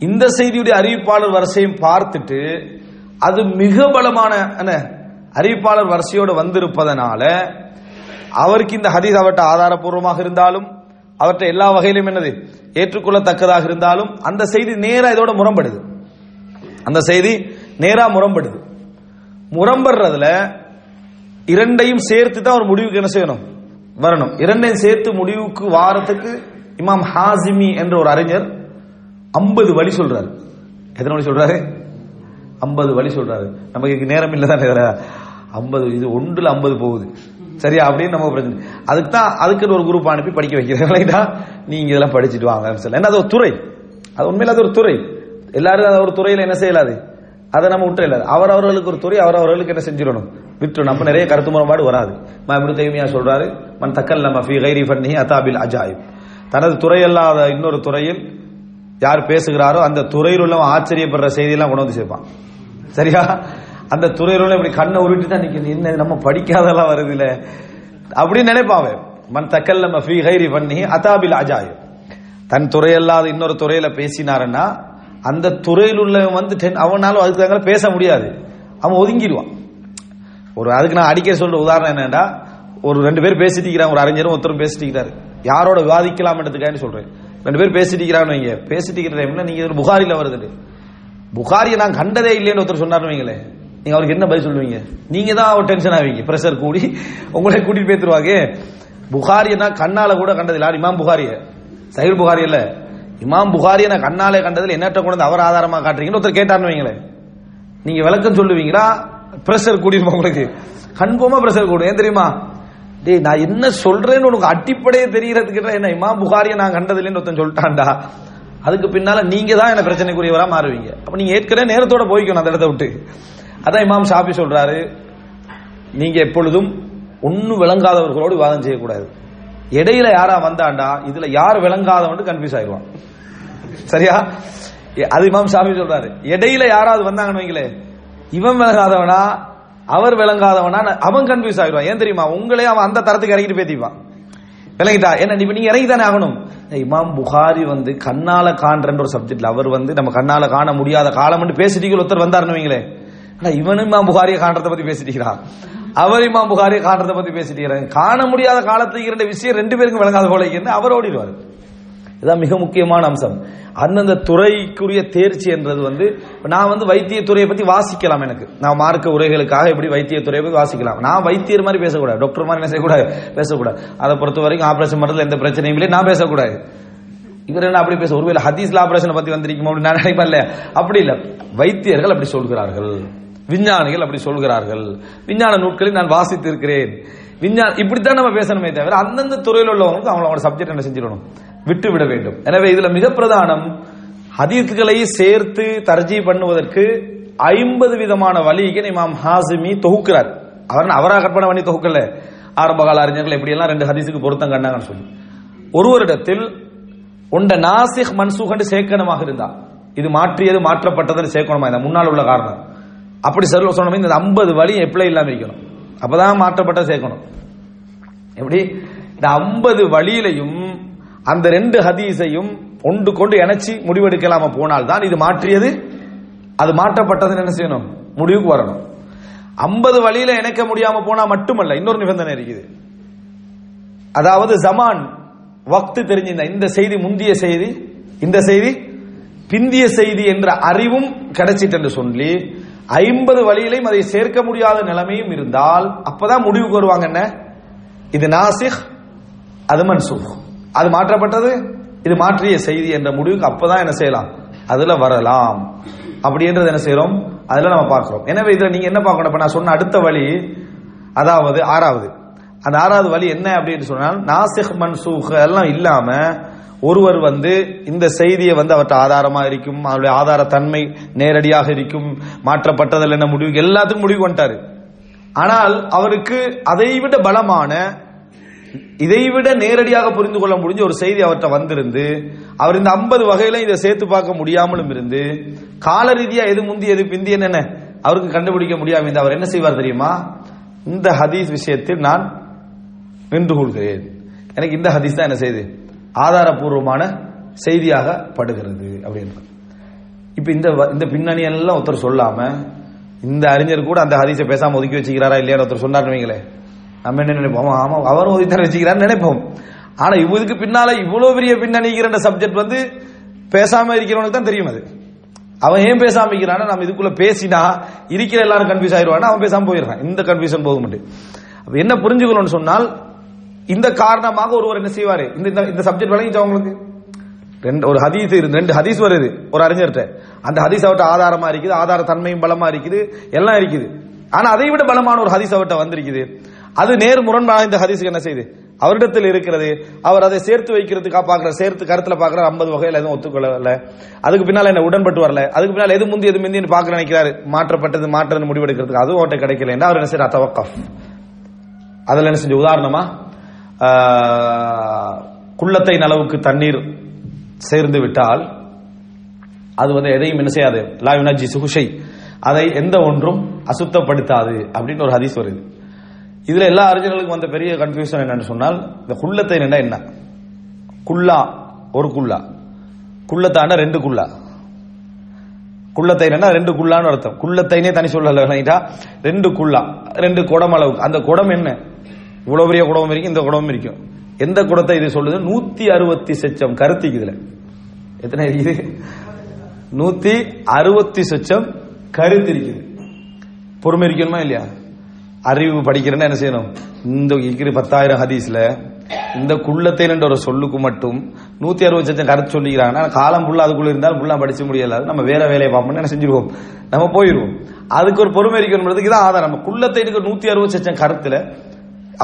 இந்த செய்தியுடைய அறிவிப்பாளர் வரிசையும் பார்த்துட்டு அது மிக பலமான என்ன அறிவிப்பாளர் வரிசையோடு வந்திருப்பதனால அவருக்கு இந்த ஹதீஸ் அவர்கிட்ட ஆதாரபூர்வமாக இருந்தாலும் அவர்கிட்ட எல்லா வகையிலும் என்னது ஏற்றுக்கொள்ளத்தக்கதாக இருந்தாலும் அந்த செய்தி நேரா இதோட முரம்படுது அந்த செய்தி நேரா முரம்படுது முரம்படுறதுல இரண்டையும் சேர்த்து தான் ஒரு முடிவுக்கு என்ன செய்யணும்? வரணும். இரண்டையும் சேர்த்து முடிவுக்கு வாரத்துக்கு இமாம் ஹாசிமி என்ற ஒரு அறிஞர் ஐம்பது வழி சொல்றாரு. எத்தனை வழி சொல்றாரு? ஐம்பது வழி சொல்றாரு. நமக்கு நேரம் இல்லை தானே ஐம்பது இது ஒன்றுல ஐம்பது போகுது. சரியா? அப்படின்னு நம்ம பிரச்சனை அதுக்கு தான் அதுக்குன்னு ஒரு குரூப் அனுப்பி படிக்க வைக்கிறீங்களா நீங்க இதெல்லாம் படிச்சுட்டு வாங்க சொல்லி. ஏன்னா அது ஒரு துறை. அது உண்மையில அது ஒரு துறை. எல்லாரும் அது ஒரு துறையில என்ன செய்யலாது? அதை நம்ம விட்டு இல்லை. அவர் அவர்களுக்கு ஒரு துறை அவர் அவர்களுக்கு என்ன செஞ்சிடணும்? விட்டு நம்ம நிறைய கருத்து முரண்பாடு வராது. மஹமுது தைமியா சொல்றாரு மன் தக்கல் நம்ம ஃபி கைரி ஃபன்னி அதாபில் அஜாயிப். தனது துறை அல்லாத இன்னொரு துறையில் யார் பேசுகிறாரோ அந்த துறையில் உள்ளவன் ஆச்சரியப்படுற செய்தியெல்லாம் கொண்டு வந்து சேர்ப்பான். சரியா? அந்த துறையில் உள்ள இப்படி கண்ணை உருட்டி தான் நிற்கிது என்ன நம்ம படிக்காதெல்லாம் வருது இல்லை அப்படின்னு நினைப்பாவே மன் தக்கல் நம்ம ஃபி கைரி பண்ணி அதாபில் அஜாயிப். தன் துறையல்லாத இன்னொரு துறையில பேசினாருன்னா அந்த துறையில் உள்ளவன் வந்து அவனாலும் அதுக்கு தங்களை பேச முடியாது. அவன் ஒதுங்கிடுவான். ஒரு அதுக்கு நான் அடிக்க சொல்ற உதாரணம் என்னன்னா ஒரு ரெண்டு பேர் பேசிட்டு இருக்கிறாங்க ஒரு அறிஞரும் ஒருத்தரும் பேசிட்டு இருக்கிறாரு. யாரோட விவாதிக்கலாம்ன்றதுக்காக சொல்றேன். ரெண்டு பேர் பேசிட்டு இருக்கிறான்னு வைங்க. பேசிட்டு இருக்கிற டைம்ல நீங்க ஒரு புகாரில வருது புகாரியை நான் கண்டதே இல்லைன்னு ஒருத்தர் சொன்னார்னு வைங்களேன். நீங்க அவருக்கு என்ன பதில் சொல்லுவீங்க? நீங்க தான் அவர் டென்ஷன் ஆவீங்க. பிரஷர் கூடி உங்களை கூட்டிட்டு போயிருவாங்க புகாரியை நான் கண்ணால கூட கண்டது இல்லை இமாம் புகாரிய? சைல் புகாரி இல்லை. இமாம் புகாரியை நான் கண்ணாலே கண்டதில் என்னற்ற கொண்டு வந்து அவர் ஆதாரமா காட்டுறீங்கன்னு ஒருத்தர் கேட்டார்னு வைங்களேன். நீங்க விளக்கம் சொல்லுவீங்களா? பிரஷர் கூடிருமா உங்களுக்கு? கன்ஃபார்மா பிரஷர் கூடும். ஏன் தெரியுமா? டேய் நான் என்ன சொல்றேன்னு உனக்கு அடிப்படையே தெரியறதுக்கு என்ன இமாம் புகாரியை நான் கண்டதில்லைன்னு ஒருத்தன் சொல்லிட்டான்டா. அதுக்கு பின்னால நீங்க தான் என்ன பிரச்சனைக்குரியவரா மாறுவீங்க. அப்ப நீங்க ஏற்கனவே நேரத்தோட போய்க்கணும் அந்த இடத்த விட்டு. அதான் இமாம் ஷாபி சொல்றாரு நீங்க எப்பொழுதும் ஒன்னும் விளங்காதவர்களோடு விவாதம் செய்யக்கூடாது. இடையில யாரா வந்தாண்டா இதுல யார் விளங்காதவன் கன்ஃபியூஸ் ஆயிடுவான். சரியா? அது இமாம் சாமி சொல்றாரு. இடையில யாராவது வந்தாங்கன்னு வைங்களே இவன் விளங்காதவனா அவர் விளங்காதவனா அவன் கன்ஃபியூஸ் ஆயிடுவான். ஏன் தெரியுமா? உங்களே அவன் அந்த தரத்துக்கு இறங்கிட்டு பேத்திப்பான். விளங்கிட்டா? என்ன இப்ப நீங்க இறங்கி தானே ஆகணும் இமாம் புகாரி வந்து கண்ணால காண்றன்ற ஒரு சப்ஜெக்ட்ல அவர் வந்து நம்ம கண்ணால காண முடியாத காலம் பேசிட்டீங்க ஒருத்தர் வந்தாருன்னு வைங்களே. ஆனா இவனும் இமாம் புகாரியை காண்றத பத்தி பேசிட்டீங்களா? அவர் இமாம் புகாரி காண்றத பத்தி பேசிட்டு காண முடியாத காலத்துக்கு இரண்டு விஷயம் ரெண்டு பேருக்கும் விளங்காத போல இருந்து அவர் ஓடிடுவார். இதான் மிக முக்கியமான அம்சம். அந்தந்த துறைக்குரிய தேர்ச்சி என்றது வந்து நான் வந்து வைத்தியத்துறையை பற்றி பத்தி வாசிக்கலாம் எனக்கு. நான் மார்க்க உரைகளுக்காக எப்படி வைத்தியத்துறையை பற்றி பத்தி வாசிக்கலாம். நான் வைத்தியர் மாதிரி பேசக்கூடாது. டாக்டர் மாதிரி என்ன செய்யக்கூடாது? பேசக்கூடாது. அதை பொறுத்த வரைக்கும் ஆபரேஷன் பண்றதுல எந்த பிரச்சனையும் இல்லை. நான் பேசக்கூடாது. இவர் என்ன அப்படி பேச ஒருவேளை ஹதீஸ்ல ஆபரேஷன் பத்தி வந்திருக்குமோ அப்படின்னு நான் நினைப்பேன் அப்படி இல்ல. வைத்தியர்கள் அப்படி சொல்கிறார்கள். விஞ்ஞானிகள் அப்படி சொல்கிறார்கள். விஞ்ஞான நூட்களில் நான் வாசித்து இருக்கிறேன் விஞ்ஞான இப்படித்தான் நம்ம பேசணுமே தவிர அந்தந்த துறையில் உள்ளவங்களுக்கு அவங்களோட சப்ஜெக்ட் என்ன செஞ்சிடணும்? விட்டு விட வேண்டும். எனவே இதுல மிக பிரதானம் ஹதீத்துகளை சேர்த்து தர்ஜி பண்ணுவதற்கு ஐம்பது விதமான வழிகள் இமாம் ஹாசிமி தொகுக்கிறார். அவர் அவராக கற்பனை பண்ணி தொகுக்கல? ஆரம்ப கால அறிஞர்கள் எப்படி எல்லாம் ரெண்டு ஹதீஸுக்கு பொருத்தம் கண்டாங்கன்னு சொல்லி. ஒருவரிடத்தில் உண்ட நாசிக் மன்சூகண்டு சேர்க்கணமாக இருந்தா இது மாற்றியது மாற்றப்பட்டதுன்னு சேர்க்கணுமா? இந்த முன்னால் உள்ள காரணம். அப்படி சர்வ சொன்னோமே. இந்த ஐம்பது வழி எப்படி இல்லாம இருக்கணும். அப்பதான் மாற்றப்பட்ட சேர்க்கணும். எப்படி? இந்த ஐம்பது வழியிலையும் அந்த ரெண்டு ஹதீஸையும் ஒன்று கொண்டு இணைச்சி முடிவெடுக்கலாம போனால் தான் இது மாற்றியது. அது மாற்றப்பட்டதுன்னு என்ன செய்யணும்? முடிவுக்கு வரணும். ஐம்பது வழியில இணைக்க முடியாம போனா மட்டுமல்ல இன்னொரு நிபந்தனை இருக்குது. அதாவது ஜமான் வக்து தெரிஞ்சிருந்த இந்த செய்தி முந்திய செய்தி இந்த செய்தி பிந்திய செய்தி என்ற அறிவும் கிடைச்சிட்டு என்று சொல்லி ஐம்பது வழியிலையும் அதை சேர்க்க முடியாத நிலைமையும் இருந்தால் அப்பதான் முடிவுக்கு வருவாங்க என்ன? இது நாசிக் அது மன்சூக் அது மாற்றப்பட்டது? இது மாற்றிய செய்தி என்ற முடிவுக்கு அப்பதான் என்ன செய்யலாம்? அதுல வரலாம். அப்படின்றது என்ன செய்யறோம் அதுல நம்ம பார்க்கிறோம். எனவே இதுல நீங்க என்ன பார்க்கணும்? இப்ப நான் சொன்ன அடுத்த வழி அதாவது ஆறாவது. அந்த ஆறாவது வழி என்ன அப்படின்னு சொன்னால் நாசிக் மன்சூக் எல்லாம் இல்லாம ஒருவர் வந்து இந்த செய்தியை வந்து அவற்றை ஆதாரமா இருக்கும் அவருடைய ஆதார தன்மை நேரடியாக இருக்கும் மாற்றப்பட்டதில் என்ன முடிவு எல்லாத்துக்கும் முடிவு வந்துட்டாரு ஆனால் அவருக்கு அதை விட பலமான இதைவிட நேரடியாக புரிந்து கொள்ள முடிஞ்ச ஒரு செய்தி அவர்கிட்ட வந்திருந்து அவர் இந்த ஐம்பது வகையில இதை சேர்த்து பார்க்க முடியாமலும் இருந்து கால ரீதியா எது முந்தி எது பிந்தி என்ன அவருக்கு கண்டுபிடிக்க முடியாம இந்த அவர் என்ன செய்வார் தெரியுமா? இந்த ஹதீஸ் விஷயத்தில் நான் நின்று கொள்கிறேன். எனக்கு இந்த ஹதீஸ் தான் என்ன செய்யுது ஆதாரபூர்வமான செய்தியாக படுகிறது அப்படின்னு இப்போ இந்த இந்த பின்னணி எல்லாம் ஒருத்தர் சொல்லாம இந்த அறிஞர் கூட அந்த ஹதீஸை பேசாமல் ஒதுக்கி வச்சுக்கிறாரா இல்லையான்னு ஒருத்தர் சொன்னார்னு நம்ம என்ன நினைப்போம்? ஆமா, அவரும் ஒதுக்கி வச்சுக்கிறான்னு நினைப்போம். ஆனால் இவருக்கு பின்னால இவ்வளோ பெரிய பின்னணிக்கிற சப்ஜெக்ட் வந்து பேசாம இருக்கிறவனுக்கு தான் தெரியும் அது. அவன் ஏன் பேசாம இருக்கிறான்னா நம்ம இதுக்குள்ள பேசினா இருக்கிற எல்லாரும் கன்ஃபியூஸ் ஆயிடுவானா அவன் பேசாம போயிடுறான். இந்த கன்ஃபியூஷன் போக மாட்டேன் அப்ப என்ன புரிஞ்சுக்கணும்னு சொன்னால் இந்த காரணமாக ஒருவர் என்ன செய்வாரு? இந்த இந்த- சப்ஜெக்ட் விளங்கிச்சா உங்களுக்கு? ரெண்டு ஒரு ஹதீஸ் இருந்து ரெண்டு ஹதீஸ் வருது ஒரு அறிஞர்கிட்ட. அந்த ஹதீஸ் அவர்கிட்ட ஆதாரமா இருக்குது ஆதார தன்மையும் பலமா இருக்குது எல்லாம் இருக்குது. ஆனா அதை விட பலமான ஒரு ஹதீஸ் அவர்கிட்ட வந்திருக்குது. அது நேர் முரண்பான இந்த ஹதீஸுக்கு என்ன செய்யுது அவரிடத்தில் இருக்கிறது. அவர் அதை சேர்த்து வைக்கிறதுக்காக பாக்குற சேர்த்து கருத்துல பாக்குற ஐம்பது வகையில எதுவும் ஒத்துக்கொள்ளல அதுக்கு பின்னால என்ன உடன்பட்டு வரல. அதுக்கு பின்னால எது முந்தி எது முந்தின்னு பாக்க நினைக்கிறாரு. மாற்றப்பட்டது மாற்றது முடிவெடுக்கிறதுக்கு அதுவும் ஓட்ட கிடைக்கல அவர் என்ன செய்யற தவக்கஃப் அதுல என்ன செஞ்ச உதாரணமா குள்ளத்தை அளவுக்கு தண்ணீர் சேர்ந்து விட்டால் அது வந்து எதையும் என்ன செய்யாது? லா சுகுஷை அதை எந்த ஒன்றும் அசுத்தப்படுத்தாது அப்படின்னு ஒரு ஹதீஸ் வருது. இதுல எல்லா அறிஞர்களுக்கும் வந்த பெரிய கன்ஃபியூஷன் என்னன்னு சொன்னால் இந்த குள்ளத்தை என்ன? குல்லா ஒரு குல்லா குள்ளத்தாண்ட ரெண்டு குல்லா குள்ளத்தை என்னன்னா ரெண்டு குல்லான்னு அர்த்தம். குள்ளத்தைனே தனி சொல்லல ரெண்டு குல்லா ரெண்டு குடம் அளவுக்கு. அந்த குடம் என்ன? இவ்வளவு பெரிய குடம் இருக்கும் இந்த குடமும் இருக்கும் எந்த குடத்தை இது சொல்லுது? நூத்தி அறுபத்தி சொச்சம். கருத்திக்கு இதுல. எத்தனை இருக்குது? நூத்தி அறுபத்தி சொச்சம் கருத்து இருக்குது. பொறுமை இருக்கணுமா இல்லையா? அறிவு படிக்கிறேன்னா என்ன செய்யணும்? இந்த இருக்கிற பத்தாயிரம் ஹதீஸ்ல இந்த குள்ளத்தைன்ற ஒரு சொல்லுக்கு மட்டும் நூத்தி அறுபது சச்சம் கருத்து சொல்லிக்கிறாங்கன்னா காலம் புள்ள அதுக்குள்ள இருந்தாலும் ஃபுல்லா படிச்சு முடியல நம்ம வேற வேலையை பார்ப்போம்னு என்ன செஞ்சிருவோம்? நம்ம போயிருவோம். அதுக்கு ஒரு பொறுமை இருக்கணும்ன்றதுக்கு தான் ஆதாரம். நம்ம குள்ளத்தேனுக்கு நூத்தி அறுபது சச்சம் கருத்துல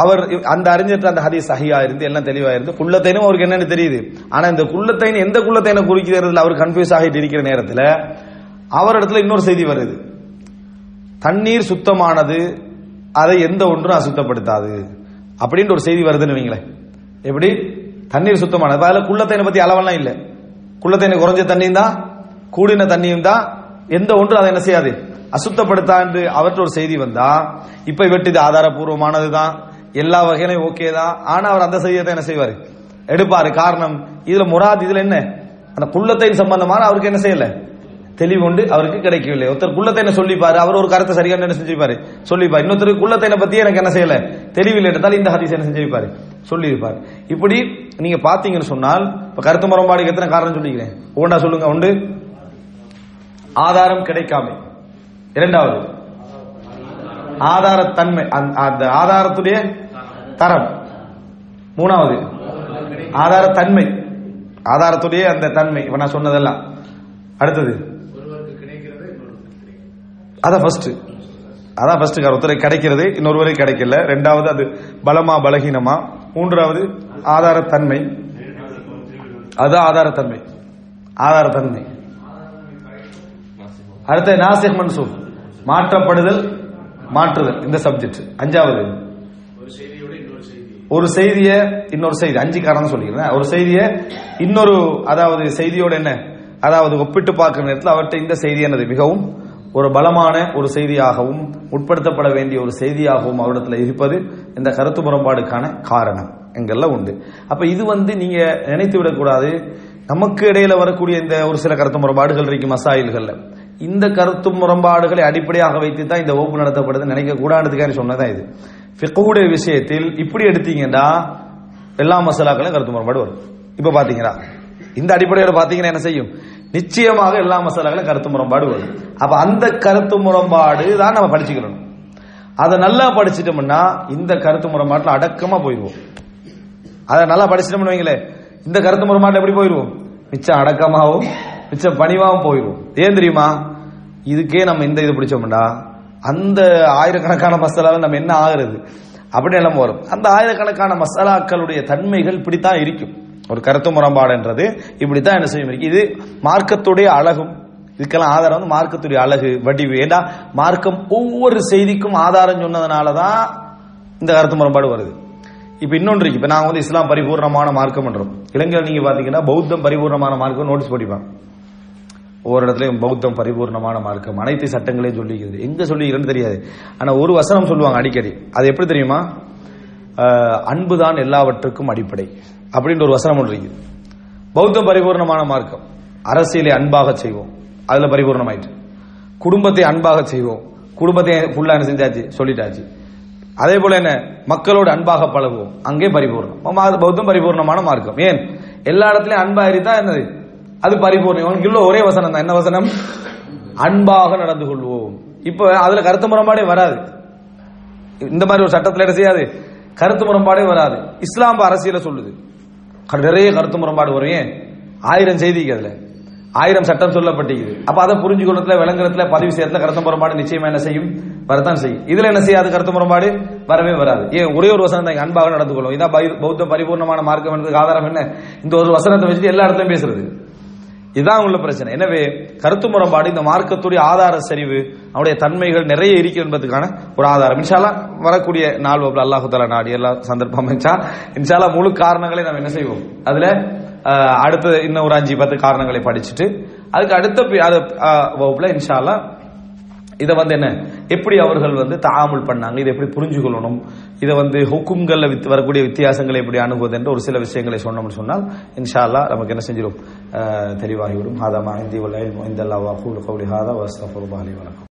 அவர் அந்த அறிஞர் அந்த ஹதீஸ் சஹியா இருந்து எல்லாம் தெளிவா இருந்து குள்ளத்தைனும் அவருக்கு என்னன்னு தெரியுது. ஆனா இந்த குள்ளத்தைன் எந்த குள்ளத்தைனை குறிக்கிறதுல அவர் கன்ஃபியூஸ் ஆகிட்டு இருக்கிற அவர் இடத்துல இன்னொரு செய்தி வருது. தண்ணீர் சுத்தமானது அதை எந்த ஒன்றும் அசுத்தப்படுத்தாது. அப்படின்ற ஒரு செய்தி வருதுன்னு வைங்களேன். எப்படி? தண்ணீர் சுத்தமானது. அதில் குள்ளத்தைனை பத்தி அளவெல்லாம் இல்லை. குள்ளத்தைனை குறைஞ்ச தண்ணியும் தான் கூடின தண்ணியும் தான் எந்த ஒன்றும் அதை என்ன செய்யாது? அசுத்தப்படுத்தாண்டு அவற்ற ஒரு செய்தி வந்தா இப்ப இவற்று இது ஆதாரபூர்வமானது தான் எல்லா வகையிலும் ஓகே தான். ஆனா அவர் அந்த செய்தியை என்ன செய்வாரு? எடுப்பாரு. காரணம் இதுல முராத் இதுல என்ன? அந்த குள்ளத்தைன் சம்பந்தமான அவருக்கு என்ன செய்யல? தெளிவு உண்டு அவருக்கு கிடைக்கவில்லை. ஒருத்தர் குள்ளத்தை என்ன சொல்லிப்பாரு? அவர் ஒரு கருத்தை சரியான என்ன செஞ்சிருப்பாரு? சொல்லிப்பாரு. இன்னொருத்தர் குள்ளத்தை பத்தி எனக்கு என்ன செய்யல? தெளிவில்லை என்றால் இந்த ஹதீஸ் என்ன செஞ்சிருப்பாரு? சொல்லியிருப்பார். இப்படி நீங்க பாத்தீங்கன்னு சொன்னால் இப்ப கருத்து முரண்பாடுக்கு எத்தனை காரணம் சொல்லிக்கிறேன்? ஒவ்வொன்றா சொல்லுங்க. உண்டு? ஆதாரம் கிடைக்காமை. இரண்டாவது ஆதாரத்தன்மை அந்த- அந்த ஆதாரத்துடைய தரம். மூணாவது ஆதாரத்தன்மை. ஆதாரத்துடைய அந்த தன்மை இப்ப நான் சொன்னதெல்லாம். அடுத்தது அதான் ஃபர்ஸ்ட் அதான் ஃபர்ஸ்ட் ஒருத்தரை கிடைக்கிறது இன்னொருவரை கிடைக்கல. ரெண்டாவது அது பலமா பலகீனமா. மூன்றாவது ஆதாரத்தன்மை. அதுதான் ஆதாரத்தன்மை. ஆதாரத்தன்மை. அடுத்த நாசிக் மன்சூப் மாற்றப்படுதல் மாற்றுதல் இந்த சப்ஜெக்ட் அஞ்சாவது. ஒரு செய்திய இன்னொரு செய்தி. அஞ்சு காரணம் சொல்லிக்கிறேன். ஒரு செய்திய இன்னொரு அதாவது செய்தியோட என்ன? அதாவது ஒப்பிட்டு பார்க்கிற நேரத்தில் அவர்கிட்ட இந்த செய்தி என்னது? மிகவும் ஒரு பலமான ஒரு செய்தியாகவும் உட்படுத்தப்பட வேண்டிய ஒரு செய்தியாகவும் அவரிடத்துல இருப்பது இந்த கருத்து முரண்பாடுக்கான காரணம். எங்கெல்லாம் உண்டு. அப்ப இது வந்து நீங்க நினைத்து விடக்கூடாது. நமக்கு இடையில வரக்கூடிய இந்த ஒரு சில கருத்து முரண்பாடுகள் இருக்கு மசாயில்கள்ல. இந்த கருத்து முரண்பாடுகளை அடிப்படையாக வைத்து தான் இந்த வகுப்பு நடத்தப்படுது நினைக்க கூடாதுக்கான சொன்னதான் இது. ஃபிக்குடைய விஷயத்தில் இப்படி எடுத்தீங்கன்னா எல்லா மசாலாக்களும் கருத்து முரண்பாடு வரும். இப்ப பாத்தீங்களா? இந்த அடிப்படையில் பாத்தீங்கன்னா என்ன செய்யும்? நிச்சயமாக எல்லா மசாலாக்களும் கருத்து முரண்பாடு வரும். அப்ப அந்த கருத்து முரண்பாடு தான் நம்ம படிச்சுக்கணும் அதை நல்லா படிச்சிட்டோம்னா இந்த கருத்து முரண்பாட்டில் அடக்கமா போயிடுவோம். அதை நல்லா படிச்சிட்டோம்னு வைங்களேன். இந்த கருத்து முரண்பாட்டில் எப்படி போயிடுவோம்? மிச்சம் அடக்கமாகவும் மிச்சம் பணிவாகவும் போயிடும் ஏன் தெரியுமா? இதுக்கே நம்ம இந்த இது பிடிச்சோம்டா. அந்த ஆயிரக்கணக்கான மசாலாவில் நம்ம என்ன ஆகுறது? அப்படி எல்லாம் வரும். அந்த ஆயிரக்கணக்கான மசாலாக்களுடைய தன்மைகள் இப்படித்தான் இருக்கும். ஒரு கருத்து முரண்பாடுன்றது இப்படித்தான் என்ன செய்யும்? இருக்கு இது மார்க்கத்துடைய அழகும். இதுக்கெல்லாம் ஆதாரம் வந்து மார்க்கத்துடைய அழகு வடிவு. ஏன்னா மார்க்கம் ஒவ்வொரு செய்திக்கும் ஆதாரம் சொன்னதுனால தான் இந்த கருத்து முரண்பாடு வருது. இப்போ இன்னொன்று இருக்கு. இப்போ நாங்க வந்து இஸ்லாம் பரிபூர்ணமான மார்க்கம் பண்றோம் இலங்கையில் பார்த்தீங்கன்னா பாத்தீங்கன்னா பௌத்தம் பரிபூர்ணமான மார்க்கம் நோட்டீஸ் படிப்பாங்க ஒவ்வொரு இடத்துலையும் பௌத்தம் பரிபூர்ணமான மார்க்கம். அனைத்து சட்டங்களையும் சொல்லிக்கிறது. எங்க சொல்லிக்கிறேன்னு தெரியாது. ஆனா ஒரு வசனம் சொல்லுவாங்க அடிக்கடி. அது எப்படி தெரியுமா? அன்புதான் எல்லாவற்றுக்கும் அடிப்படை அப்படின்ற ஒரு வசனம் ஒன்று இருக்குது. பௌத்தம் பரிபூர்ணமான மார்க்கம். அரசியலை அன்பாக செய்வோம். அதுல பரிபூர்ணமாயிட்டு. குடும்பத்தை அன்பாக செய்வோம். குடும்பத்தை ஃபுல்லா என்ன செஞ்சாச்சு? சொல்லிட்டாச்சு. அதே போல என்ன? மக்களோடு அன்பாக பழகுவோம். அங்கே பரிபூர்ணம். பௌத்தம் பரிபூர்ணமான மார்க்கம். ஏன்? எல்லா இடத்துலயும் அன்பா இருந்தா என்னது? அது பரிபூர்ணம். உனக்கு ஒரே வசனம் தான். என்ன வசனம்? அன்பாக நடந்து கொள்வோம். இப்ப அதுல கருத்து முரண்பாடே வராது. இந்த மாதிரி ஒரு சட்டத்தில் என்ன செய்யாது? கருத்து முரண்பாடே வராது. இஸ்லாம் அரசியல சொல்லுது. நிறைய கருத்து முரண்பாடு வரும். ஏன்? ஆயிரம் செய்திக்கு அதுல. ஆயிரம் சட்டம் சொல்லப்பட்டிருக்குது. அப்ப அதை புரிஞ்சுக்கொள்ளத்துல விளங்குறதுல பதிவு செய்யறதுல கருத்து முரண்பாடு நிச்சயமா என்ன செய்யும்? வரத்தான் செய்யும். இதுல என்ன செய்யாது கருத்து முரண்பாடு? வரவே வராது. ஏன்? ஒரே ஒரு வசனம் தான். அன்பாக நடந்து கொள்ளும் இதான் பை- பௌத்த பரிபூர்ணமான மார்க்கம் என்றதுக்கு ஆதாரம் என்ன? இந்த ஒரு வசனத்தை வச்சுட்டு எல்லா இடத்துலயும் பேசுறது. இதுதான் உள்ள பிரச்சனை. எனவே கருத்து முரண்பாடு இந்த மார்க்கத்துடைய ஆதார சரிவு அவருடைய தன்மைகள் நிறைய இருக்கு என்பதுக்கான ஒரு ஆதாரம். இன்ஷாலா வரக்கூடிய நாள் வகுப்புல அல்லாஹு தலா நாடி எல்லா சந்தர்ப்பம் அமைச்சா இன்ஷாலா முழு காரணங்களை நம்ம என்ன செய்வோம்? அதுல அடுத்த இன்னும் ஒரு அஞ்சு பத்து காரணங்களை படிச்சுட்டு அதுக்கு அடுத்த அது, வகுப்புல இன்ஷாலா இதை வந்து என்ன? எப்படி அவர்கள் வந்து தாமுல் பண்ணாங்க? இதை எப்படி புரிஞ்சு கொள்ளணும் இதை வந்து ஹுக்கும்களில் வித் வரக்கூடிய வித்தியாசங்களை எப்படி அணுகுவது என்று ஒரு சில விஷயங்களை சொன்னோம்னு சொன்னால் இன்ஷா அல்லாஹ் நமக்கு என்ன செஞ்சிடும் தெளிவாகிவிடும் ஹாதா மா இந்தி இந்த அல்லா வகூல் கௌலி ஹாதா வஸ்தஃபுல்லாஹி